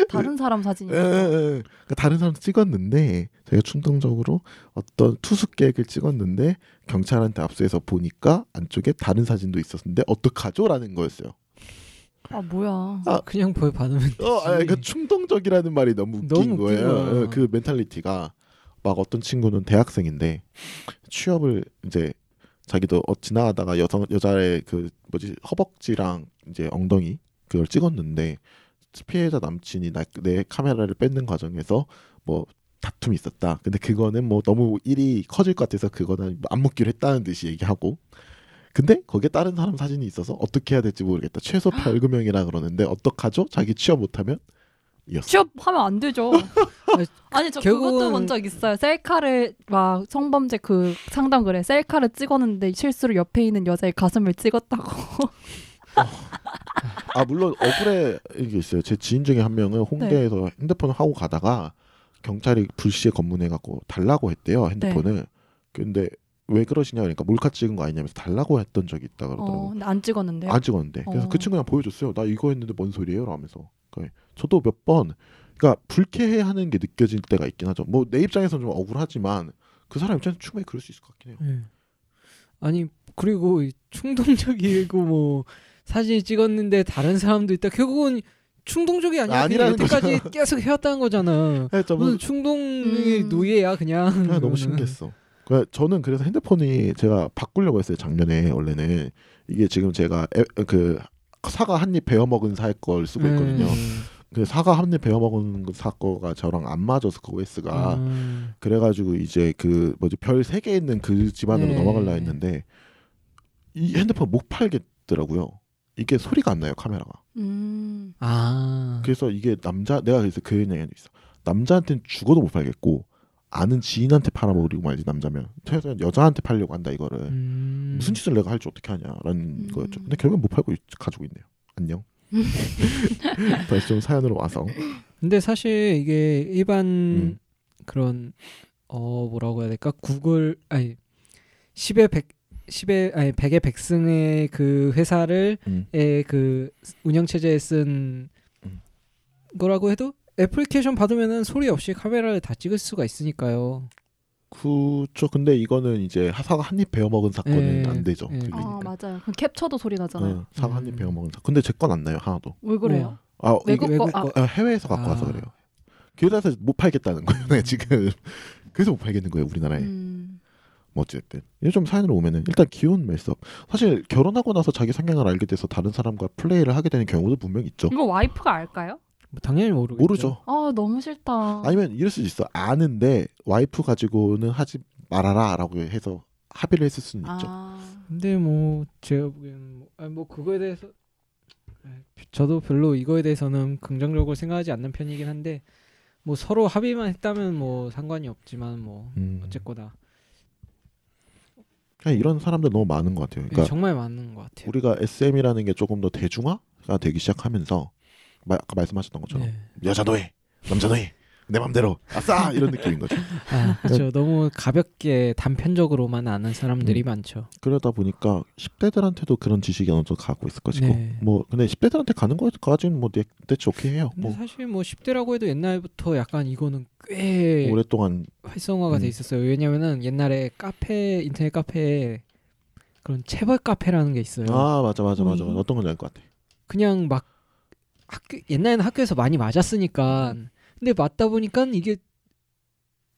S3: 다른 사람
S1: 예,
S3: 사진이.
S1: 예, 예. 그러니까 다른 사람도 찍었는데 제가 충동적으로 어떤 투숙객을 찍었는데 경찰한테 압수해서 보니까 안쪽에 다른 사진도 있었는데 어떡하죠?라는 거였어요.
S3: 아 뭐야.
S1: 아,
S2: 그냥 보여 받으면 되지.
S1: 어, 아니, 그 충동적이라는 말이 너무 웃긴
S2: 너무
S1: 거예요. 어, 그 멘탈리티가 막 어떤 친구는 대학생인데 취업을 이제 자기도 어, 지나가다가 여성 여자의 그 뭐지 허벅지랑 이제 엉덩이 그걸 찍었는데 피해자 남친이 나, 내 카메라를 뺏는 과정에서 뭐 다툼이 있었다. 근데 그거는 뭐 너무 일이 커질 것 같아서 그거는 안 묻기로 했다는 듯이 얘기하고. 근데 거기에 다른 사람 사진이 있어서 어떻게 해야 될지 모르겠다. 최소 벌금형이라 그러는데 어떡하죠? 자기 취업 못하면 이었어.
S3: 취업하면 안 되죠. 아니 저
S2: 결국은-
S3: 그것도 본 적 있어요. 셀카를 막 성범죄 그 상담 그래. 셀카를 찍었는데 실수로 옆에 있는 여자의 가슴을 찍었다고.
S1: 아 물론 억울해 이게 있어요. 제 지인 중에 한 명은 홍대에서
S3: 네.
S1: 핸드폰을 하고 가다가 경찰이 불시에 검문해 갖고 달라고 했대요 핸드폰을.
S3: 네.
S1: 근데 왜 그러시냐 그러니까 몰카 찍은 거 아니냐면서 달라고 했던 적이 있다
S3: 어,
S1: 그러더라고.
S3: 근데 안 찍었는데요.
S1: 안 찍었는데 그래서
S3: 어.
S1: 그 친구 그냥 보여줬어요. 나 이거 했는데 뭔 소리예요? 라면서. 그러니까 저도 몇 번 그러니까 불쾌해하는 게 느껴질 때가 있긴 하죠. 뭐 내 입장에서는 좀 억울하지만 그 사람 입장에서 충분히 그럴 수 있을 것 같긴 해요.
S2: 예. 아니 그리고 이 충동적이고 뭐 사진 찍었는데 다른 사람도 있다. 결국은 충동적이 아니야.
S1: 아니라는
S2: 여태까지 계속 해왔다는 거잖아.
S1: 네,
S2: 무슨 충동의
S3: 음.
S2: 노예야 그냥.
S1: 그냥 너무
S2: 그거는.
S1: 신기했어. 그 저는 그래서 핸드폰이 제가 바꾸려고 했어요 작년에 원래는 이게 지금 제가 에, 그 사과 한 입 베어 먹은 살 걸 쓰고 있거든요.
S2: 음.
S1: 그 사과 한 입 베어 먹은 그 사거가 저랑 안 맞아서 그 OS가
S2: 음.
S1: 그래가지고 이제 그 뭐지 별 세 개 있는 그 집안으로
S2: 네.
S1: 넘어갈라 했는데 이 핸드폰 못 팔겠더라고요. 이게 소리가 안 나요 카메라가.
S3: 음.
S2: 아.
S1: 그래서 이게 남자 내가 그래서 그 얘기가 있어. 남자한테는 죽어도 못 팔겠고 아는 지인한테 팔아먹으려고 말지 남자면 최소한 여자한테 팔려고 한다 이거를
S2: 음.
S1: 무슨 짓을 내가 할지 어떻게 하냐라는
S3: 음.
S1: 거였죠. 근데 결국엔 못 팔고 있- 가지고 있네요. 안녕. 다시 좀 사연으로 와서
S2: 근데 사실 이게 일반
S1: 음.
S2: 그런 어 뭐라고 해야 될까 구글 아니 10의 100 10의 아니 100의 백승의 그 회사를
S1: 음.
S2: 에그 운영 체제에 쓴
S1: 음.
S2: 거라고 해도 애플리케이션 받으면은 소리 없이 카메라를 다 찍을 수가 있으니까요.
S1: 그죠. 근데 이거는 이제 사과 한입 베어 먹은 사건은
S2: 예,
S1: 안 되죠.
S2: 예.
S1: 들리니까.
S3: 아 맞아요. 그럼 캡처도 소리 나잖아요.
S1: 어, 사과 한입
S2: 음.
S1: 베어 먹은 사건. 근데 제 건 안 나요 하나도.
S3: 왜 그래요?
S1: 아
S3: 외국
S2: 외국
S3: 아,
S2: 거-
S1: 아, 해외에서 갖고
S2: 아.
S1: 와서 그래요. 그래서 못 팔겠다는 거예요. 네, 지금 그래서 못 팔겠는 거예요 우리나라에.
S3: 음.
S1: 뭐 어쨌든 이게 좀 사연으로 오면은 일단 기혼 밀섭. 사실 결혼하고 나서 자기 성향을 알게 돼서 다른 사람과 플레이를 하게 되는 경우도 분명 히 있죠.
S3: 이거 와이프가 알까요?
S2: 뭐 당연히 모르겠죠.
S1: 모르죠.
S3: 아 너무 싫다.
S1: 아니면 이럴 수도 있어. 아는데 와이프 가지고는 하지 말아라라고 해서 합의를 했을 수는 있죠.
S3: 아.
S2: 근데 뭐 제가 보기에는 뭐, 아니 뭐 그거에 대해서 아, 저도 별로 이거에 대해서는 긍정적으로 생각하지 않는 편이긴 한데 뭐 서로 합의만 했다면 뭐 상관이 없지만 뭐
S1: 음.
S2: 어쨌거나
S1: 그냥 이런 사람들 너무 많은 것 같아요.
S2: 예,
S1: 그러니까
S2: 정말 많은 것 같아요.
S1: 우리가 SM이라는 게 조금 더 대중화가 되기 시작하면서 마- 아까 말씀하셨던 것처럼
S2: 네.
S1: 여자 노예, 남자 노예, 내 맘대로 아싸 이런 느낌인 거죠.
S2: 아, 그렇죠. 너무 가볍게 단편적으로만 아는 사람들이
S1: 음.
S2: 많죠.
S1: 그러다 보니까 10대들한테도 그런 지식이 어느 정도 가고 있을 것이고
S2: 네.
S1: 뭐 근데 10대들한테 가는 거까지는 뭐 대- 대체 오케이 해요. 뭐
S2: 사실 뭐 10대라고 해도 옛날부터 약간 이거는 꽤
S1: 오랫동안
S2: 활성화가 돼
S1: 음.
S2: 있었어요. 왜냐면은 옛날에 카페 인터넷 카페에 그런 체벌 카페라는 게 있어요.
S1: 아 맞아 맞아 맞아
S2: 음.
S1: 어떤 건지 알 것 같아.
S2: 그냥 막 학교 옛날에는 학교에서 많이 맞았으니까 근데 맞다 보니까 이게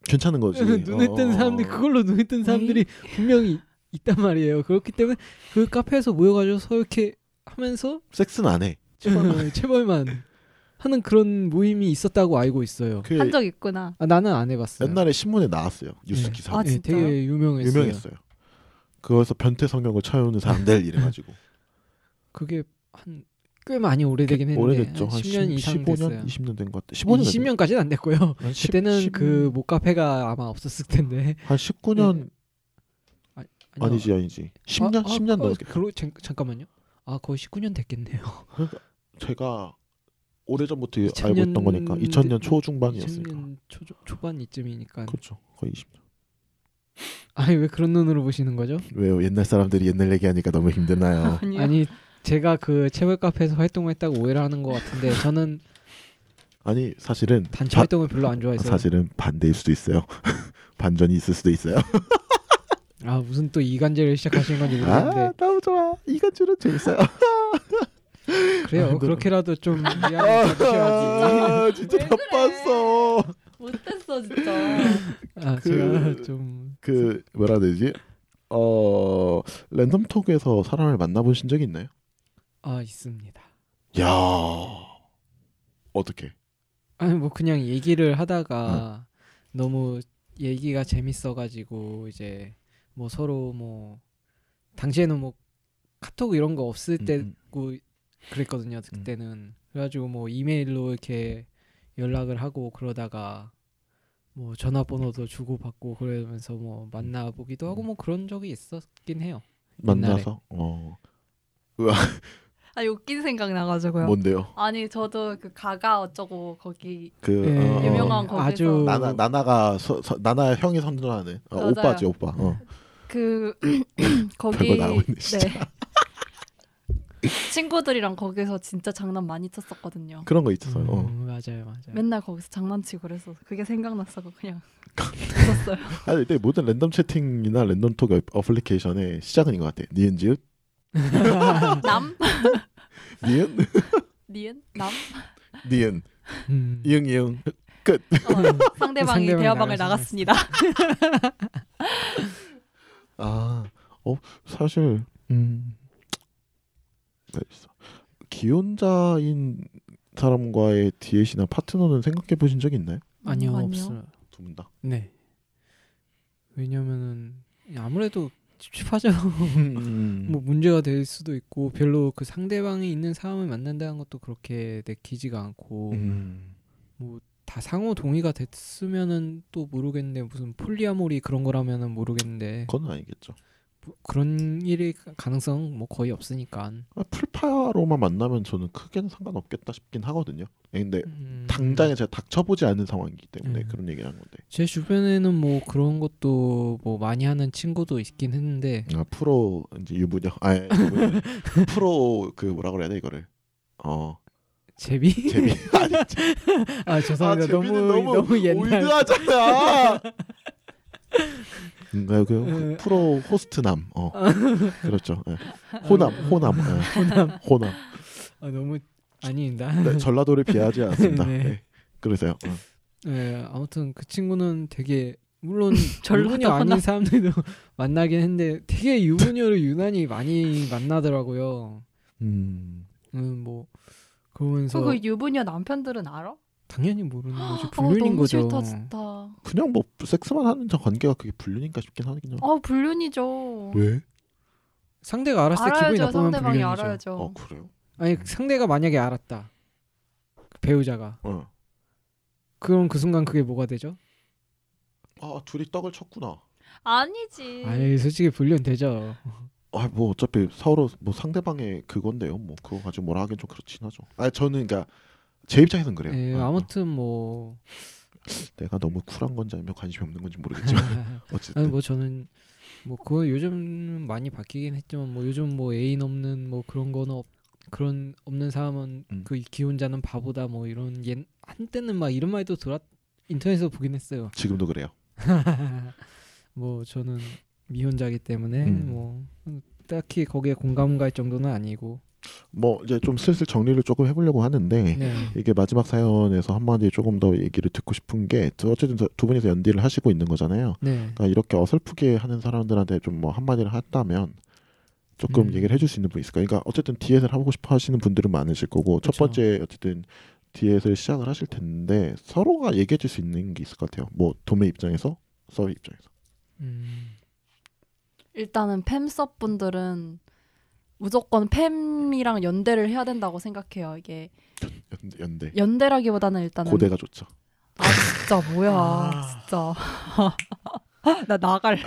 S1: 괜찮은 거지.
S2: 눈에 뜬
S1: 어.
S2: 사람들 그걸로 눈에 뜬 사람들이 분명히 있단 말이에요. 그렇기 때문에 그 카페에서 모여가지고 서로 이렇게 하면서
S1: 섹스는 안 해.
S2: 체벌만 하는 그런 모임이 있었다고 알고 있어요.
S1: 그
S3: 한 적 있구나.
S2: 아, 나는 안 해봤어요.
S1: 옛날에 신문에 나왔어요. 뉴스
S2: 네.
S1: 기사.
S3: 아,
S2: 예,
S3: 진짜요?
S2: 되게 유명했어요.
S1: 유명했어요. 그거에서 변태 성경을 차오는 사람들 이래가지고
S2: 그게 한 꽤 많이 오래되긴 했는데
S1: 오래됐죠. 한
S2: 10년
S1: 10,
S2: 이상
S1: 15년,
S2: 됐어요.
S1: 20년 된 것 같아. 15년
S2: 20년까지는 안 됐고요.
S1: 한 10,
S2: 그때는
S1: 10,
S2: 그 모카페가 아마 없었을 텐데.
S1: 한 19년
S2: 아니요.
S1: 아니 지 아니지 10년
S2: 아, 아,
S1: 10년
S2: 아,
S1: 넘었겠다.
S2: 그러, 잠, 잠깐만요. 아 거의 19년 됐겠네요.
S1: 제가 오래 전부터
S2: 2000년
S1: 알고 있던 거니까 2000년 초중반이었으니까
S2: 2000년 초, 초반 이쯤이니까.
S1: 그렇죠 거의 20년.
S2: 아니 왜 그런 눈으로 보시는 거죠?
S1: 왜요? 옛날 사람들이 옛날 얘기하니까 너무 힘드나요?
S3: 아니
S2: 제가 그 체벌 카페에서 활동을 했다고 오해를 하는 것 같은데 저는
S1: 아니 사실은
S2: 단체
S1: 바-
S2: 활동을 별로 안 좋아해서
S1: 사실은 반대일 수도 있어요. 반전이 있을 수도 있어요.
S2: 아 무슨 또 이간질을 시작하시는 건지
S1: 아
S2: 모르겠는데
S1: 너무 좋아. 이간줄은 재밌어요.
S2: 그래요.
S1: 아,
S2: 그렇게라도 좀 미안해 주셔야지.
S1: 아, 진짜
S3: 왜 그래?
S1: 나빴어.
S3: 못했어 진짜.
S2: 아
S1: 그-
S2: 제가 좀
S1: 그 뭐라 해야 되지? 어 랜덤 톡에서 사람을 만나보신 적이 있나요?
S2: 아 있습니다.
S1: 야 어떻게?
S2: 아니 뭐 그냥 얘기를 하다가 너무 얘기가 재밌어가지고 이제 뭐 서로 뭐 당시에는 뭐 카톡 이런 거 없을
S1: 음,
S2: 때고 그랬거든요 그때는. 그래가지고 뭐 이메일로 이렇게 연락을 하고 그러다가 뭐 전화번호도 주고 받고 그러면서 뭐 만나보기도 하고 뭐 그런 적이 있었긴 해요.
S1: 만나서? 어
S3: 아니 웃긴 생각 나가지고요.
S1: 뭔데요?
S3: 아니 저도 그 가가 어쩌고 거기
S1: 그
S2: 예,
S1: 어, 어.
S3: 유명한 거기서
S2: 아주
S1: 나나 나나가 서, 서, 나나 형이 선전하는 어,
S3: 맞아요.
S1: 오빠지 오빠. 어.
S3: 그 거기.
S1: 네.
S3: 친구들이랑 거기서 진짜 장난 많이 쳤었거든요.
S1: 그런 거 있었어요. 어.
S2: 음, 맞아요, 맞아요.
S3: 맨날 거기서 장난치고 그래서 그게 생각났어 그냥 웃었어요.
S1: 아니 근데 모든 랜덤 채팅이나 랜덤 톡 어- 어플리케이션의 시작은 이거 같아. 니은 지읒,
S3: 남
S1: 니은,
S3: 니은 남
S1: 니은,
S2: 음.
S1: 이응 이응.
S3: 어, 상대방이 대화방을
S2: 나갔습니다.
S3: 나갔습니다.
S1: 아, 어 사실 음, 뭐 있어. 기혼자인 사람과의 디엣이나 파트너는 생각해 보신 적 있나요?
S2: 아니요,
S3: 아니요.
S2: 없어요.
S1: 두 분 다.
S2: 네. 왜냐면은 아무래도 찝찝하죠.
S1: 음.
S2: 뭐 문제가 될 수도 있고 별로 그 상대방이 있는 사람을 만난다는 것도 그렇게 내키지가 않고
S1: 음.
S2: 뭐다 상호 동의가 됐으면은 또 모르겠는데 무슨 polyamory 그런 거라면은 모르겠는데
S1: 그건 아니겠죠.
S2: 뭐 그런 일이 가- 가능성 뭐 거의 없으니까.
S1: 아, 플파로만 만나면 저는 크게는 상관없겠다 싶긴 하거든요. 예, 근데
S2: 음,
S1: 당장에 제가 닥쳐보지 않은 상황이기 때문에
S2: 음.
S1: 그런 얘기를 한 건데.
S2: 제 주변에는 뭐 그런 것도 뭐 많이 하는 친구도 있긴 했는데
S1: 아, 프로 이제 유부녀, 아 예, 유부녀. 프로 그 뭐라 그래야 돼 이거를. 어
S2: 제비?
S1: 재미 아니
S2: 아 죄송합니다.
S1: 재미는
S2: 너무 너무, 옛날.
S1: 올드하잖아. 음, 그, 그
S2: 네.
S1: 프로 호스트남, 어 그렇죠. 예. 호남, 호남, 예. 호남, 호남.
S2: 아 너무 아닙니다.
S1: 네, 전라도를 비하하지 않습니다.
S2: 네.
S1: 네. 그러세요. 어.
S2: 네, 아무튼 그 친구는 되게 물론 유부녀 아닌? 사람들도 만나긴 했는데 되게 유부녀를 유난히 많이 만나더라고요.
S1: 음,
S2: 음, 뭐 그러면서
S3: 그 유부녀 남편들은 알아?
S2: 당연히 모르는 거지
S3: 아,
S2: 불륜인
S3: 너무
S2: 거죠.
S3: 싫다 진짜.
S1: 그냥 뭐 섹스만 하는 저 관계가 그게 불륜인가 싶긴 하긴 해요.
S3: 아 불륜이죠.
S1: 왜?
S2: 상대가 알았을 때 기분이 나쁘면
S3: 상대방이
S2: 불륜이죠.
S3: 알아야죠.
S1: 어 그래요?
S2: 아니 상대가 만약에 알았다. 그 배우자가
S1: 어.
S2: 그럼 그 순간 그게 뭐가 되죠?
S1: 아 둘이 떡을 쳤구나.
S3: 아니지.
S2: 아니 솔직히 불륜 되죠.
S1: 아뭐 어차피 서로 뭐 상대방의 그건데요. 뭐 그거 가지고 뭐라 하긴 좀 그렇긴 하죠. 아 저는 그러니까 제 입장에서는 그래요.
S2: 예,
S1: 어, 어.
S2: 아무튼 뭐
S1: 내가 너무 쿨한 건지 아니면 관심이 없는 건지 모르겠지만 어쨌든
S2: 아니 뭐 저는 뭐 그거 요즘 많이 바뀌긴 했지만 뭐 요즘 뭐 애인 없는 뭐 그런 거는 없, 그런 없는 사람은
S1: 음.
S2: 그 기혼자는 바보다 뭐 이런 옛 한때는 막 이런 말도 돌았 인터넷에서 보긴 했어요.
S1: 지금도 그래요.
S2: 뭐 저는 미혼자기 때문에
S1: 음.
S2: 뭐 딱히 거기에 공감 갈 정도는 아니고
S1: 뭐 이제 좀 슬슬 정리를 조금 해보려고 하는데
S2: 네.
S1: 이게 마지막 사연에서 한마디 조금 더 얘기를 듣고 싶은 게 저- 어쨌든 저- 두 분이서 연기를 하시고 있는 거잖아요.
S2: 네.
S1: 그러니까 이렇게 어설프게 하는 사람들한테 좀 뭐 한마디를 했다면 조금
S2: 음.
S1: 얘기를 해줄 수 있는 분 있을까? 그러니까 어쨌든 디엣을 하고 싶어 하시는 분들은 많으실 거고 첫
S2: 그쵸.
S1: 번째 어쨌든 디엣을 시작을 하실 텐데 서로가 얘기해줄 수 있는 게 있을 것 같아요. 뭐 dom의 입장에서 sub 입장에서.
S2: 음.
S3: 일단은 fem sub 분들은 무조건 fem이랑 연대를 해야 된다고 생각해요. 이게
S1: 연대, 연대.
S3: 연대라기보다는 일단은
S1: 고대가 좋죠.
S3: 아 진짜 뭐야
S1: 아.
S3: 진짜 나 나갈래.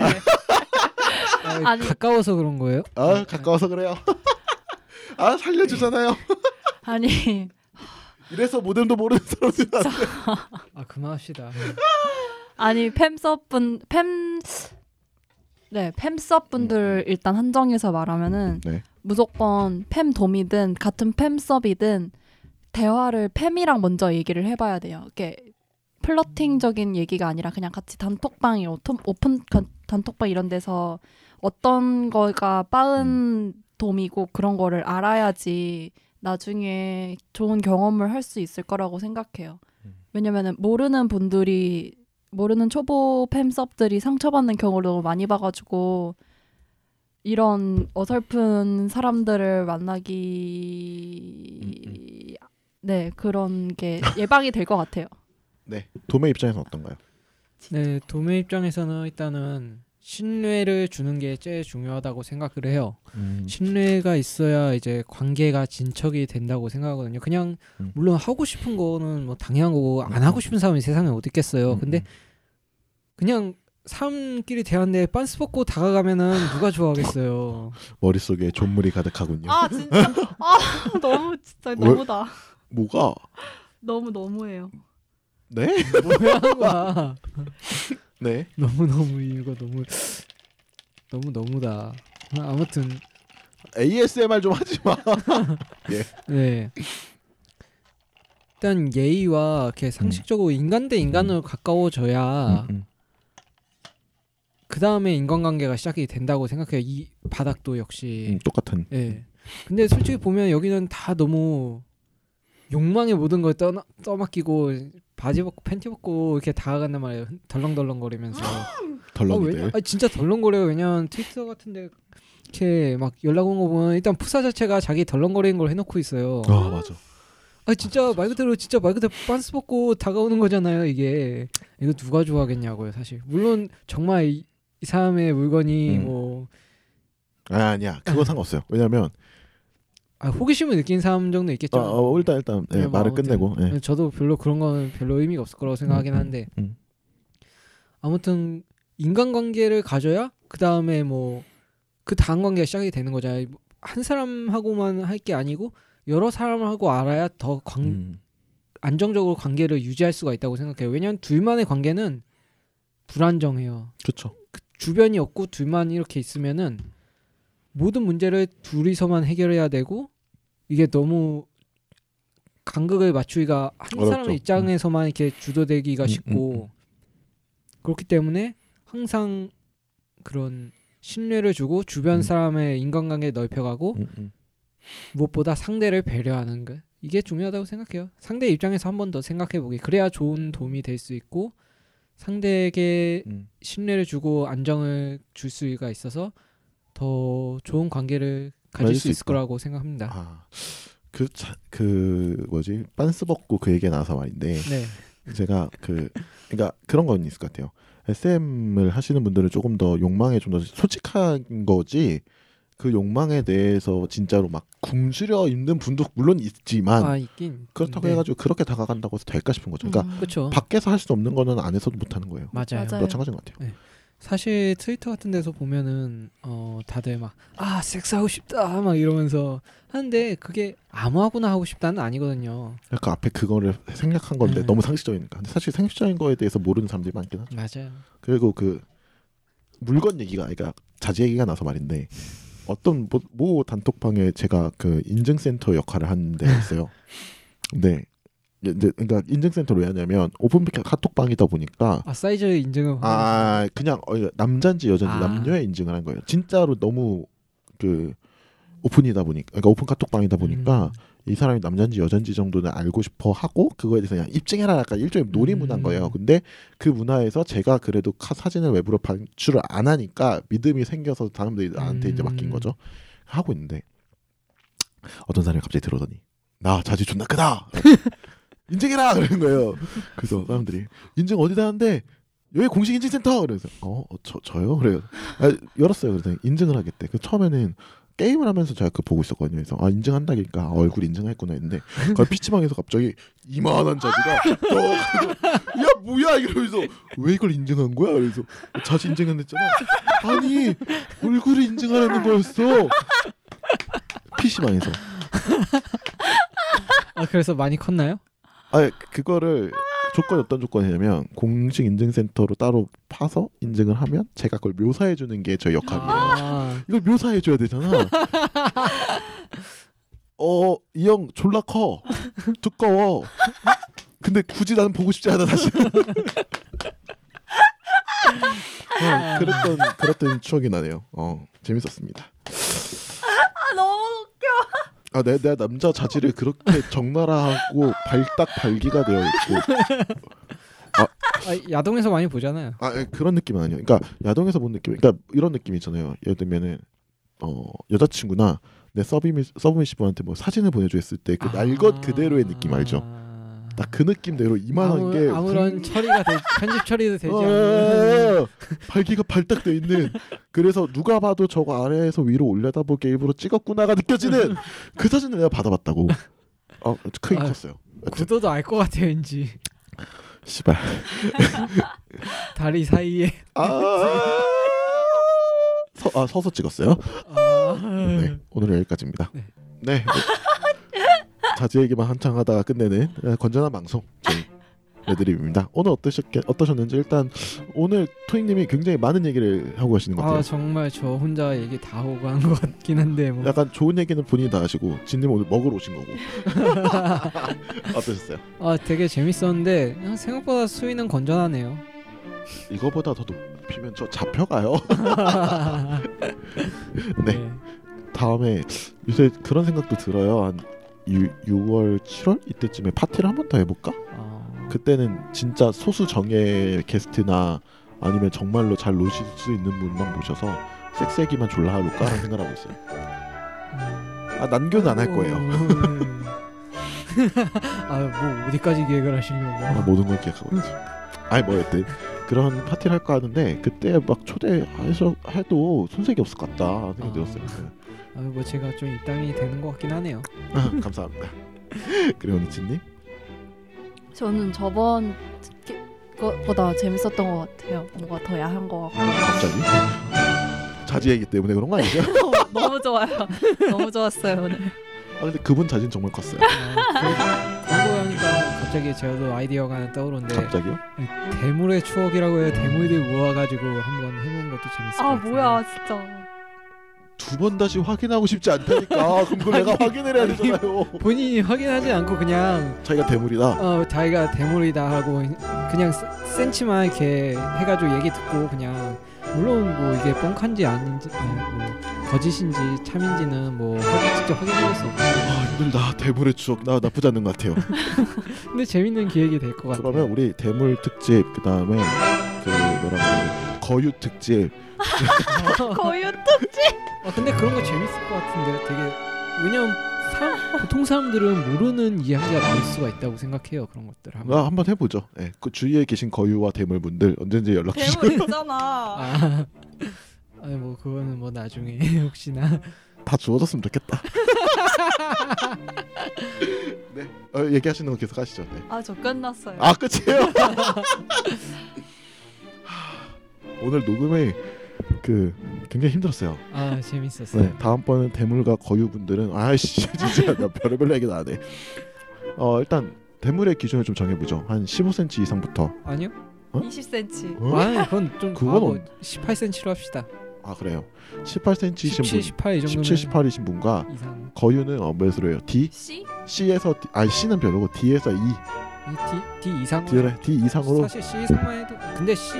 S2: 아니,
S3: 아니.
S2: 가까워서 그런 거예요?
S1: 아 가까워서 그래요. 아 살려주잖아요.
S3: 아니
S1: 이래서 모뎀도 모르는 사람들
S2: 아 그만합시다.
S3: 아니 팸섭 분팸 네 팸섭 분들 일단 한정해서 말하면은
S1: 네.
S3: 무조건 팸 돔이든 같은 팸섭이든 대화를 팸이랑 먼저 얘기를 해봐야 돼요. 이게 flirting적인 얘기가 아니라 그냥 같이 단톡방이 오픈, 오픈 간- 단톡방 이런 데서 어떤 거가 나쁜 dom이고 그런 거를 알아야지 나중에 좋은 경험을 할 수 있을 거라고 생각해요.
S1: 음.
S3: 왜냐면은 모르는 분들이 모르는 초보 fem sub들이 상처받는 경우를 너무 많이 봐가지고 이런 어설픈 사람들을 만나기 네 그런 게 예방이 될 것 같아요.
S1: 네. 도매 입장에서 어떤가요?
S2: 네, 도매 입장에서는 일단은 신뢰를 주는 게 제일 중요하다고 생각을 해요.
S1: 음.
S2: 신뢰가 있어야 이제 관계가 진척이 된다고 생각하거든요. 그냥
S1: 음.
S2: 물론 하고 싶은 거는 뭐 당연한 거고 안 하고 싶은 사람이 세상에 어디 있겠어요.
S1: 음,
S2: 근데
S1: 음.
S2: 그냥 사람끼리 대화하는데 빤스 벗고 다가가면은 누가 좋아하겠어요.
S1: 머릿속에 존물이 가득하군요.
S3: 아 진짜 아 너무 진짜 너무다.
S1: 뭐가?
S3: 너무 너무해요.
S1: 네?
S2: 뭐야 거야.
S1: 네.
S2: 너무 너무 이거 너무 너무 너무다. 아무튼
S1: ASMR 좀 하지 마.
S2: 네. 일단 예의와 이렇게 상식적으로 인간 대 인간으로 가까워져야
S1: 음, 음.
S2: 그 다음에 인간관계가 시작이 된다고 생각해요. 이 바닥도 역시.
S1: 음, 똑같은.
S2: 예. 근데 솔직히 보면 여기는 다 너무 욕망의 모든 걸 떠나, 떠맡기고 바지 벗고 팬티 벗고 이렇게 다가간단 말이에요. 덜렁덜렁거리면서. 아,
S1: 덜렁이들.
S2: 왜냐? 아, 진짜 덜렁거려요. 왜냐면 트위터 같은데 이렇게 막 연락 온 거 보면 일단 푸사 자체가 자기 덜렁거리는 걸 해놓고 있어요.
S1: 아 맞아.
S2: 아 진짜 말 그대로 진짜 말 그대로 빤스 벗고 다가오는 거잖아요. 이게 이거 누가 좋아하겠냐고요. 사실 물론 정말 이, 이 사람의 물건이
S1: 음.
S2: 뭐
S1: 아, 아니야. 그거 상관없어요. 왜냐면
S2: 아, 호기심을 느낀 사람 정도 있겠죠.
S1: 어, 어, 일단 일단 예,
S2: 네, 뭐
S1: 말을
S2: 아무튼.
S1: 끝내고. 예.
S2: 저도 별로 그런 건 별로 의미가 없을 거라고 생각하긴
S1: 음, 음,
S2: 한데
S1: 음.
S2: 아무튼 인간관계를 가져야 그 다음에 뭐 그 다음 관계가 시작이 되는 거잖아요. 한 사람하고만 할 게 아니고 여러 사람하고 알아야 더 관,
S1: 음.
S2: 안정적으로 관계를 유지할 수가 있다고 생각해요. 왜냐하면 둘만의 관계는 불안정해요.
S1: 그렇죠.
S2: 주변이 없고 둘만 이렇게 있으면은 모든 문제를 둘이서만 해결해야 되고 이게 너무 간극을 맞추기가 한
S1: 어렵죠.
S2: 사람의 입장에서만 이렇게 주도되기가
S1: 음,
S2: 쉽고
S1: 음, 음.
S2: 그렇기 때문에 항상 그런 신뢰를 주고 주변
S1: 음.
S2: 사람의 인간관계 넓혀가고
S1: 음, 음.
S2: 무엇보다 상대를 배려하는 것 이게 중요하다고 생각해요. 상대 입장에서 한 번 더 생각해 보기 그래야 좋은 도움이 될 수 있고 상대에게
S1: 음.
S2: 신뢰를 주고 안정을 줄 수가 있어서 더 좋은 관계를 가질 수수 있을
S1: 있다.
S2: 거라고 생각합니다.
S1: 아. 그, 자, 그 뭐지 빤스 벗고 그 얘기가 나와서 말인데
S2: 네,
S1: 제가 그 그러니까 그런 건 있을 것 같아요. SM을 하시는 분들은 조금 더 욕망에 좀 더 솔직한 거지 그 욕망에 대해서 진짜로 막 굶주려 있는 분도 물론 있지만
S2: 아 있긴
S1: 그렇다고
S2: 네.
S1: 해가지고 그렇게 다가간다고 해서 될까 싶은 거죠. 그러니까
S3: 음.
S2: 그렇죠.
S1: 밖에서 할 수 없는 거는 안에서도 못 하는 거예요.
S2: 맞아요.
S3: 맞아요.
S1: 마찬가지인 것 같아요.
S2: 사실 트위터 같은 데서 보면은 어 다들 막 아 섹스하고 싶다 막 이러면서 하는데 그게 아무하고나 하고 싶다는 아니거든요.
S1: 그러니까 앞에 그거를 생략한 건데
S2: 네.
S1: 너무 상식적이니까. 근데 사실 상식적인 거에 대해서 모르는 사람들이 많긴 하죠.
S2: 맞아요.
S1: 그리고 그 물건 얘기가 그러니까 자지 얘기가 나서 말인데 어떤 모, 모 단톡방에 제가 그 인증센터 역할을 하는 데가 있어요. 근데 이제 그러니까 인증센터로 왜 하냐면 오픈 카톡방이다 보니까
S2: 아 사이즈 인증은
S1: 아 그냥 어, 남자인지 여자인지
S2: 아.
S1: 남녀의 인증을 한 거예요. 진짜로 너무 그 오픈이다 보니까 그러니까 오픈 카톡방이다 보니까
S2: 음.
S1: 이 사람이 남자인지 여자인지 정도는 알고 싶어 하고 그거에 대해서 그냥 입증해라 약간 일종의 놀이
S2: 음.
S1: 문화인 거예요. 근데 그 문화에서 제가 그래도 카- 사진을 외부로 방출을 안 하니까 믿음이 생겨서 사람들이 나한테 이제
S2: 음.
S1: 맡긴 거죠. 하고 있는데 어떤 사람이 갑자기 들어오더니 나 자지 존나 크다. 인증해라 그러는 거예요. 그래서 사람들이 인증 어디다 하는데 여기 공식 인증센터 그래서 어저 저요 그래요. 아, 열었어요. 그래서 인증을 하겠대. 그 처음에는 게임을 하면서 제가 그 보고 있었거든요. 그래서 아 인증한다니까 얼굴 인증했구나 했는데 그 피치방에서 갑자기 이만한 자지가 어, 야 뭐야 이러면서 왜 이걸 인증한 거야? 그래서 자지 인증했잖아. 아니 얼굴을 인증하라는 거였어. PC방에서.
S2: 아 그래서 많이 컸나요?
S1: 아 그거를 조건이 어떤 조건이냐면 공식 인증센터로 따로 파서 인증을 하면 제가 그걸 묘사해 주는 게 저희 역할이에요.
S2: 아,
S1: 이걸 묘사해 줘야 되잖아. 어, 이 형 졸라 커. 두꺼워. 근데 굳이 나는 보고 싶지 않아 사실. 어, 그랬던 그랬던 추억이 나네요. 어, 재밌었습니다.
S3: 아 너무 웃겨.
S1: 아, 내, 내 남자 자질을 그렇게 적나라하고 발딱 발기가 되어 있고
S2: 아, 야동에서 많이 보잖아요.
S1: 아 예, 그런 느낌은 아니에요. 그러니까 야동에서 본 느낌, 그러니까 이런 느낌 있잖아요. 예를 들면은 어 여자친구나 내 서비미 서브미시브한테 뭐 사진을 보내줘했을 때 그 날것 그대로의 느낌 알죠?
S2: 아.
S1: 딱그 느낌대로 이만한
S2: 아무,
S1: 게
S2: 아무런 처리가 되, 편집 처리도 되지
S1: 어,
S2: 않는
S1: 어, 발기가 발딱돼 있는 그래서 누가 봐도 저거 아래에서 위로 올려다보게 일부러 찍었구나가 느껴지는 그 사진을 내가 받아봤다고. 어 크게
S2: 아,
S1: 컸어요.
S2: 구도도 알 것 같아요, 왠지
S1: 씨발.
S2: 다리 사이에.
S1: 아, 서, 아 서서 찍었어요.
S2: 아,
S1: 네, 오늘은 여기까지입니다.
S2: 네.
S1: 네. 자지 얘기만 한창 하다가 끝내는 어, 건전한 방송 저희 레드립입니다. 오늘 어떠셨게 어떠셨는지 일단 오늘 토익님이 굉장히 많은 얘기를 하고 가시는 것 같아요.
S2: 아 정말 저 혼자 얘기 다 하고 간것 같긴 한데 뭐.
S1: 약간 좋은 얘기는 본인이 다 하시고 진님 오늘 먹으러 오신 거고 어떠셨어요?
S2: 아 되게 재밌었는데 생각보다 수위는 건전하네요.
S1: 이거보다 더 높이면 저 잡혀가요. 네. 다음에 요새 그런 생각도 들어요. 한 6, 6월 7월 이때쯤에 파티를 한 번 더 해볼까?
S2: 아,
S1: 그때는 진짜 소수 정예 게스트나 아니면 정말로 잘 노실 수 있는 분만 모셔서 섹스 얘기만 졸라 해볼까라는 생각을 하고 있어요. 아 난교는 안 할 거예요.
S2: 아뭐 어디까지 계획을 하시려고?
S1: 아, 모든 걸 기억하고 있죠. 아니 뭐 여튼 그런 파티를 할까 하는데 그때 막 초대해서 해도 손색이 없을 것 같다 생각이
S2: 아.
S1: 들었어요.
S2: 아뭐 제가 좀 입담이 되는 것 같긴 하네요.
S1: 아, 감사합니다. 그리고 니치님
S3: 저는 저번 것보다 재밌었던 것 같아요. 뭔가 더 야한 것 같고.
S1: 갑자기 자지 얘기 때문에 그런 거 아니죠?
S3: 너무 좋아요. 너무 좋았어요 오늘.
S1: 아 근데 그분 자진 정말 컸어요.
S2: 아, 그거 하니까 갑자기 제가도 아이디어가 하나 떠오르는데
S1: 갑자기요?
S2: 대물의 추억이라고 해요. 대물들 모아가지고 한번 해보는 것도 재밌을
S3: 것아
S2: 같아요.
S3: 뭐야 진짜.
S1: 두 번 다시 확인하고 싶지 않다니까. 그럼 그걸 내가 확인을 해야 되잖아요.
S2: 본인이 확인하지 않고 그냥
S1: 자기가 대물이다.
S2: 어 자기가 대물이다 하고 그냥 세- 센치만 이렇게 해가지고 얘기 듣고 그냥 물론 뭐 이게 뻥칸지 아닌지 아니, 뭐 거짓인지 참인지는 뭐 확- 직접 확인해볼 수 없고
S1: 아 힘들다. 대물의 추억 나 나쁘지 않는 것 같아요.
S2: 근데 재밌는 기획이 될 것 같아요.
S1: 그러면 우리 대물 특집 그 다음에 그 뭐라 그래 거유 특집
S3: 거유
S2: 아 근데 그런 거 재밌을 것 같은데 되게 왜냐면 사람, 보통 사람들은 모르는 이야기가 나올 수가 있다고 생각해요 그런 것들 하면.
S1: 아, 한번 해보죠. 예, 그 주위에 계신 거유와 대물 분들 언제든지 연락 주시고
S3: 대물 있잖아.
S2: 아, 아니 뭐 그거는 뭐 나중에 혹시나
S1: 다 주워졌으면 좋겠다. 네, 어, 얘기하시는 거 계속 하시죠. 네.
S3: 아 저 끝났어요.
S1: 아 끝이에요. 오늘 녹음이 그 굉장히 힘들었어요.
S2: 아 재밌었어요.
S1: 네, 다음번은 대물과 거유 분들은 아이씨 진짜 나 별의별 얘기 다 하네. 어 일단 대물의 기준을 좀 정해보죠. 한 15cm 이상부터.
S2: 아니요?
S3: 20cm.
S1: 어?
S2: 아 그건 좀
S1: 그건
S2: 과거
S1: 언-
S2: 18cm로 합시다.
S1: 아 그래요. 18cm이신
S2: 17,
S1: 분,
S2: 18이 정도면
S1: 17, 18이신 분과
S2: 이상.
S1: 거유는 어, 몇으로 해요? D?
S3: C?
S1: C에서 D, 아니 C는 별로고 D에서 E,
S2: 이 D, D 이상.
S1: D래 D 이상으로
S2: 사실 C 이상만 해도 근데 C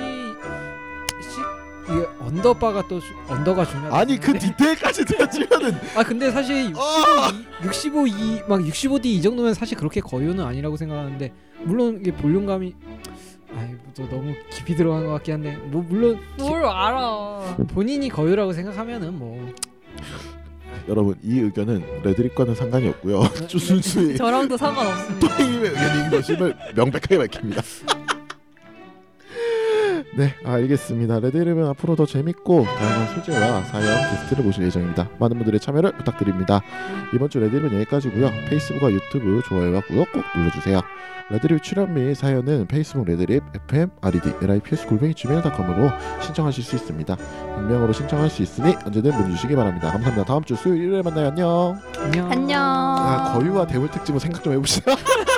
S2: 이게 언더바가 또 주- 언더가 중요하다.
S1: 아니 그 디테일까지 따지면은
S2: 아 근데 사실 65,
S1: 아!
S2: 65 이, 막 65D 이 정도면 사실 그렇게 거유는 아니라고 생각하는데 물론 이게 볼륨감이 아이 또 너무 깊이 들어간 것 같긴 한데 뭐 물론
S3: 뭘 알아.
S2: 본인이 거유라고 생각하면은 뭐
S1: 여러분 이 의견은 레드립과는 상관이 없고요. 주 순수히
S3: 저랑도 상관없습니다.
S1: 토익님의 의견인 것임을 명백하게 밝힙니다. 네, 알겠습니다. 레드립은 앞으로 더 재밌고 다양한 소재와 사연, 게스트를 모실 예정입니다. 많은 분들의 참여를 부탁드립니다. 이번 주 레드립은 여기까지고요. 페이스북과 유튜브 좋아요와 구독 꼭 눌러주세요. 레드립 출연 및 사연은 페이스북 레드립 FM RED LIPS 골뱅이 gmail.com으로 신청하실 수 있습니다. 익명으로 신청할 수 있으니 언제든 문의 주시기 바랍니다. 감사합니다. 다음 주 수요일 일요일에 만나요. 안녕.
S2: 안녕.
S3: 안녕.
S1: 아, 거유와 대물 특집은 생각 좀 해봅시다.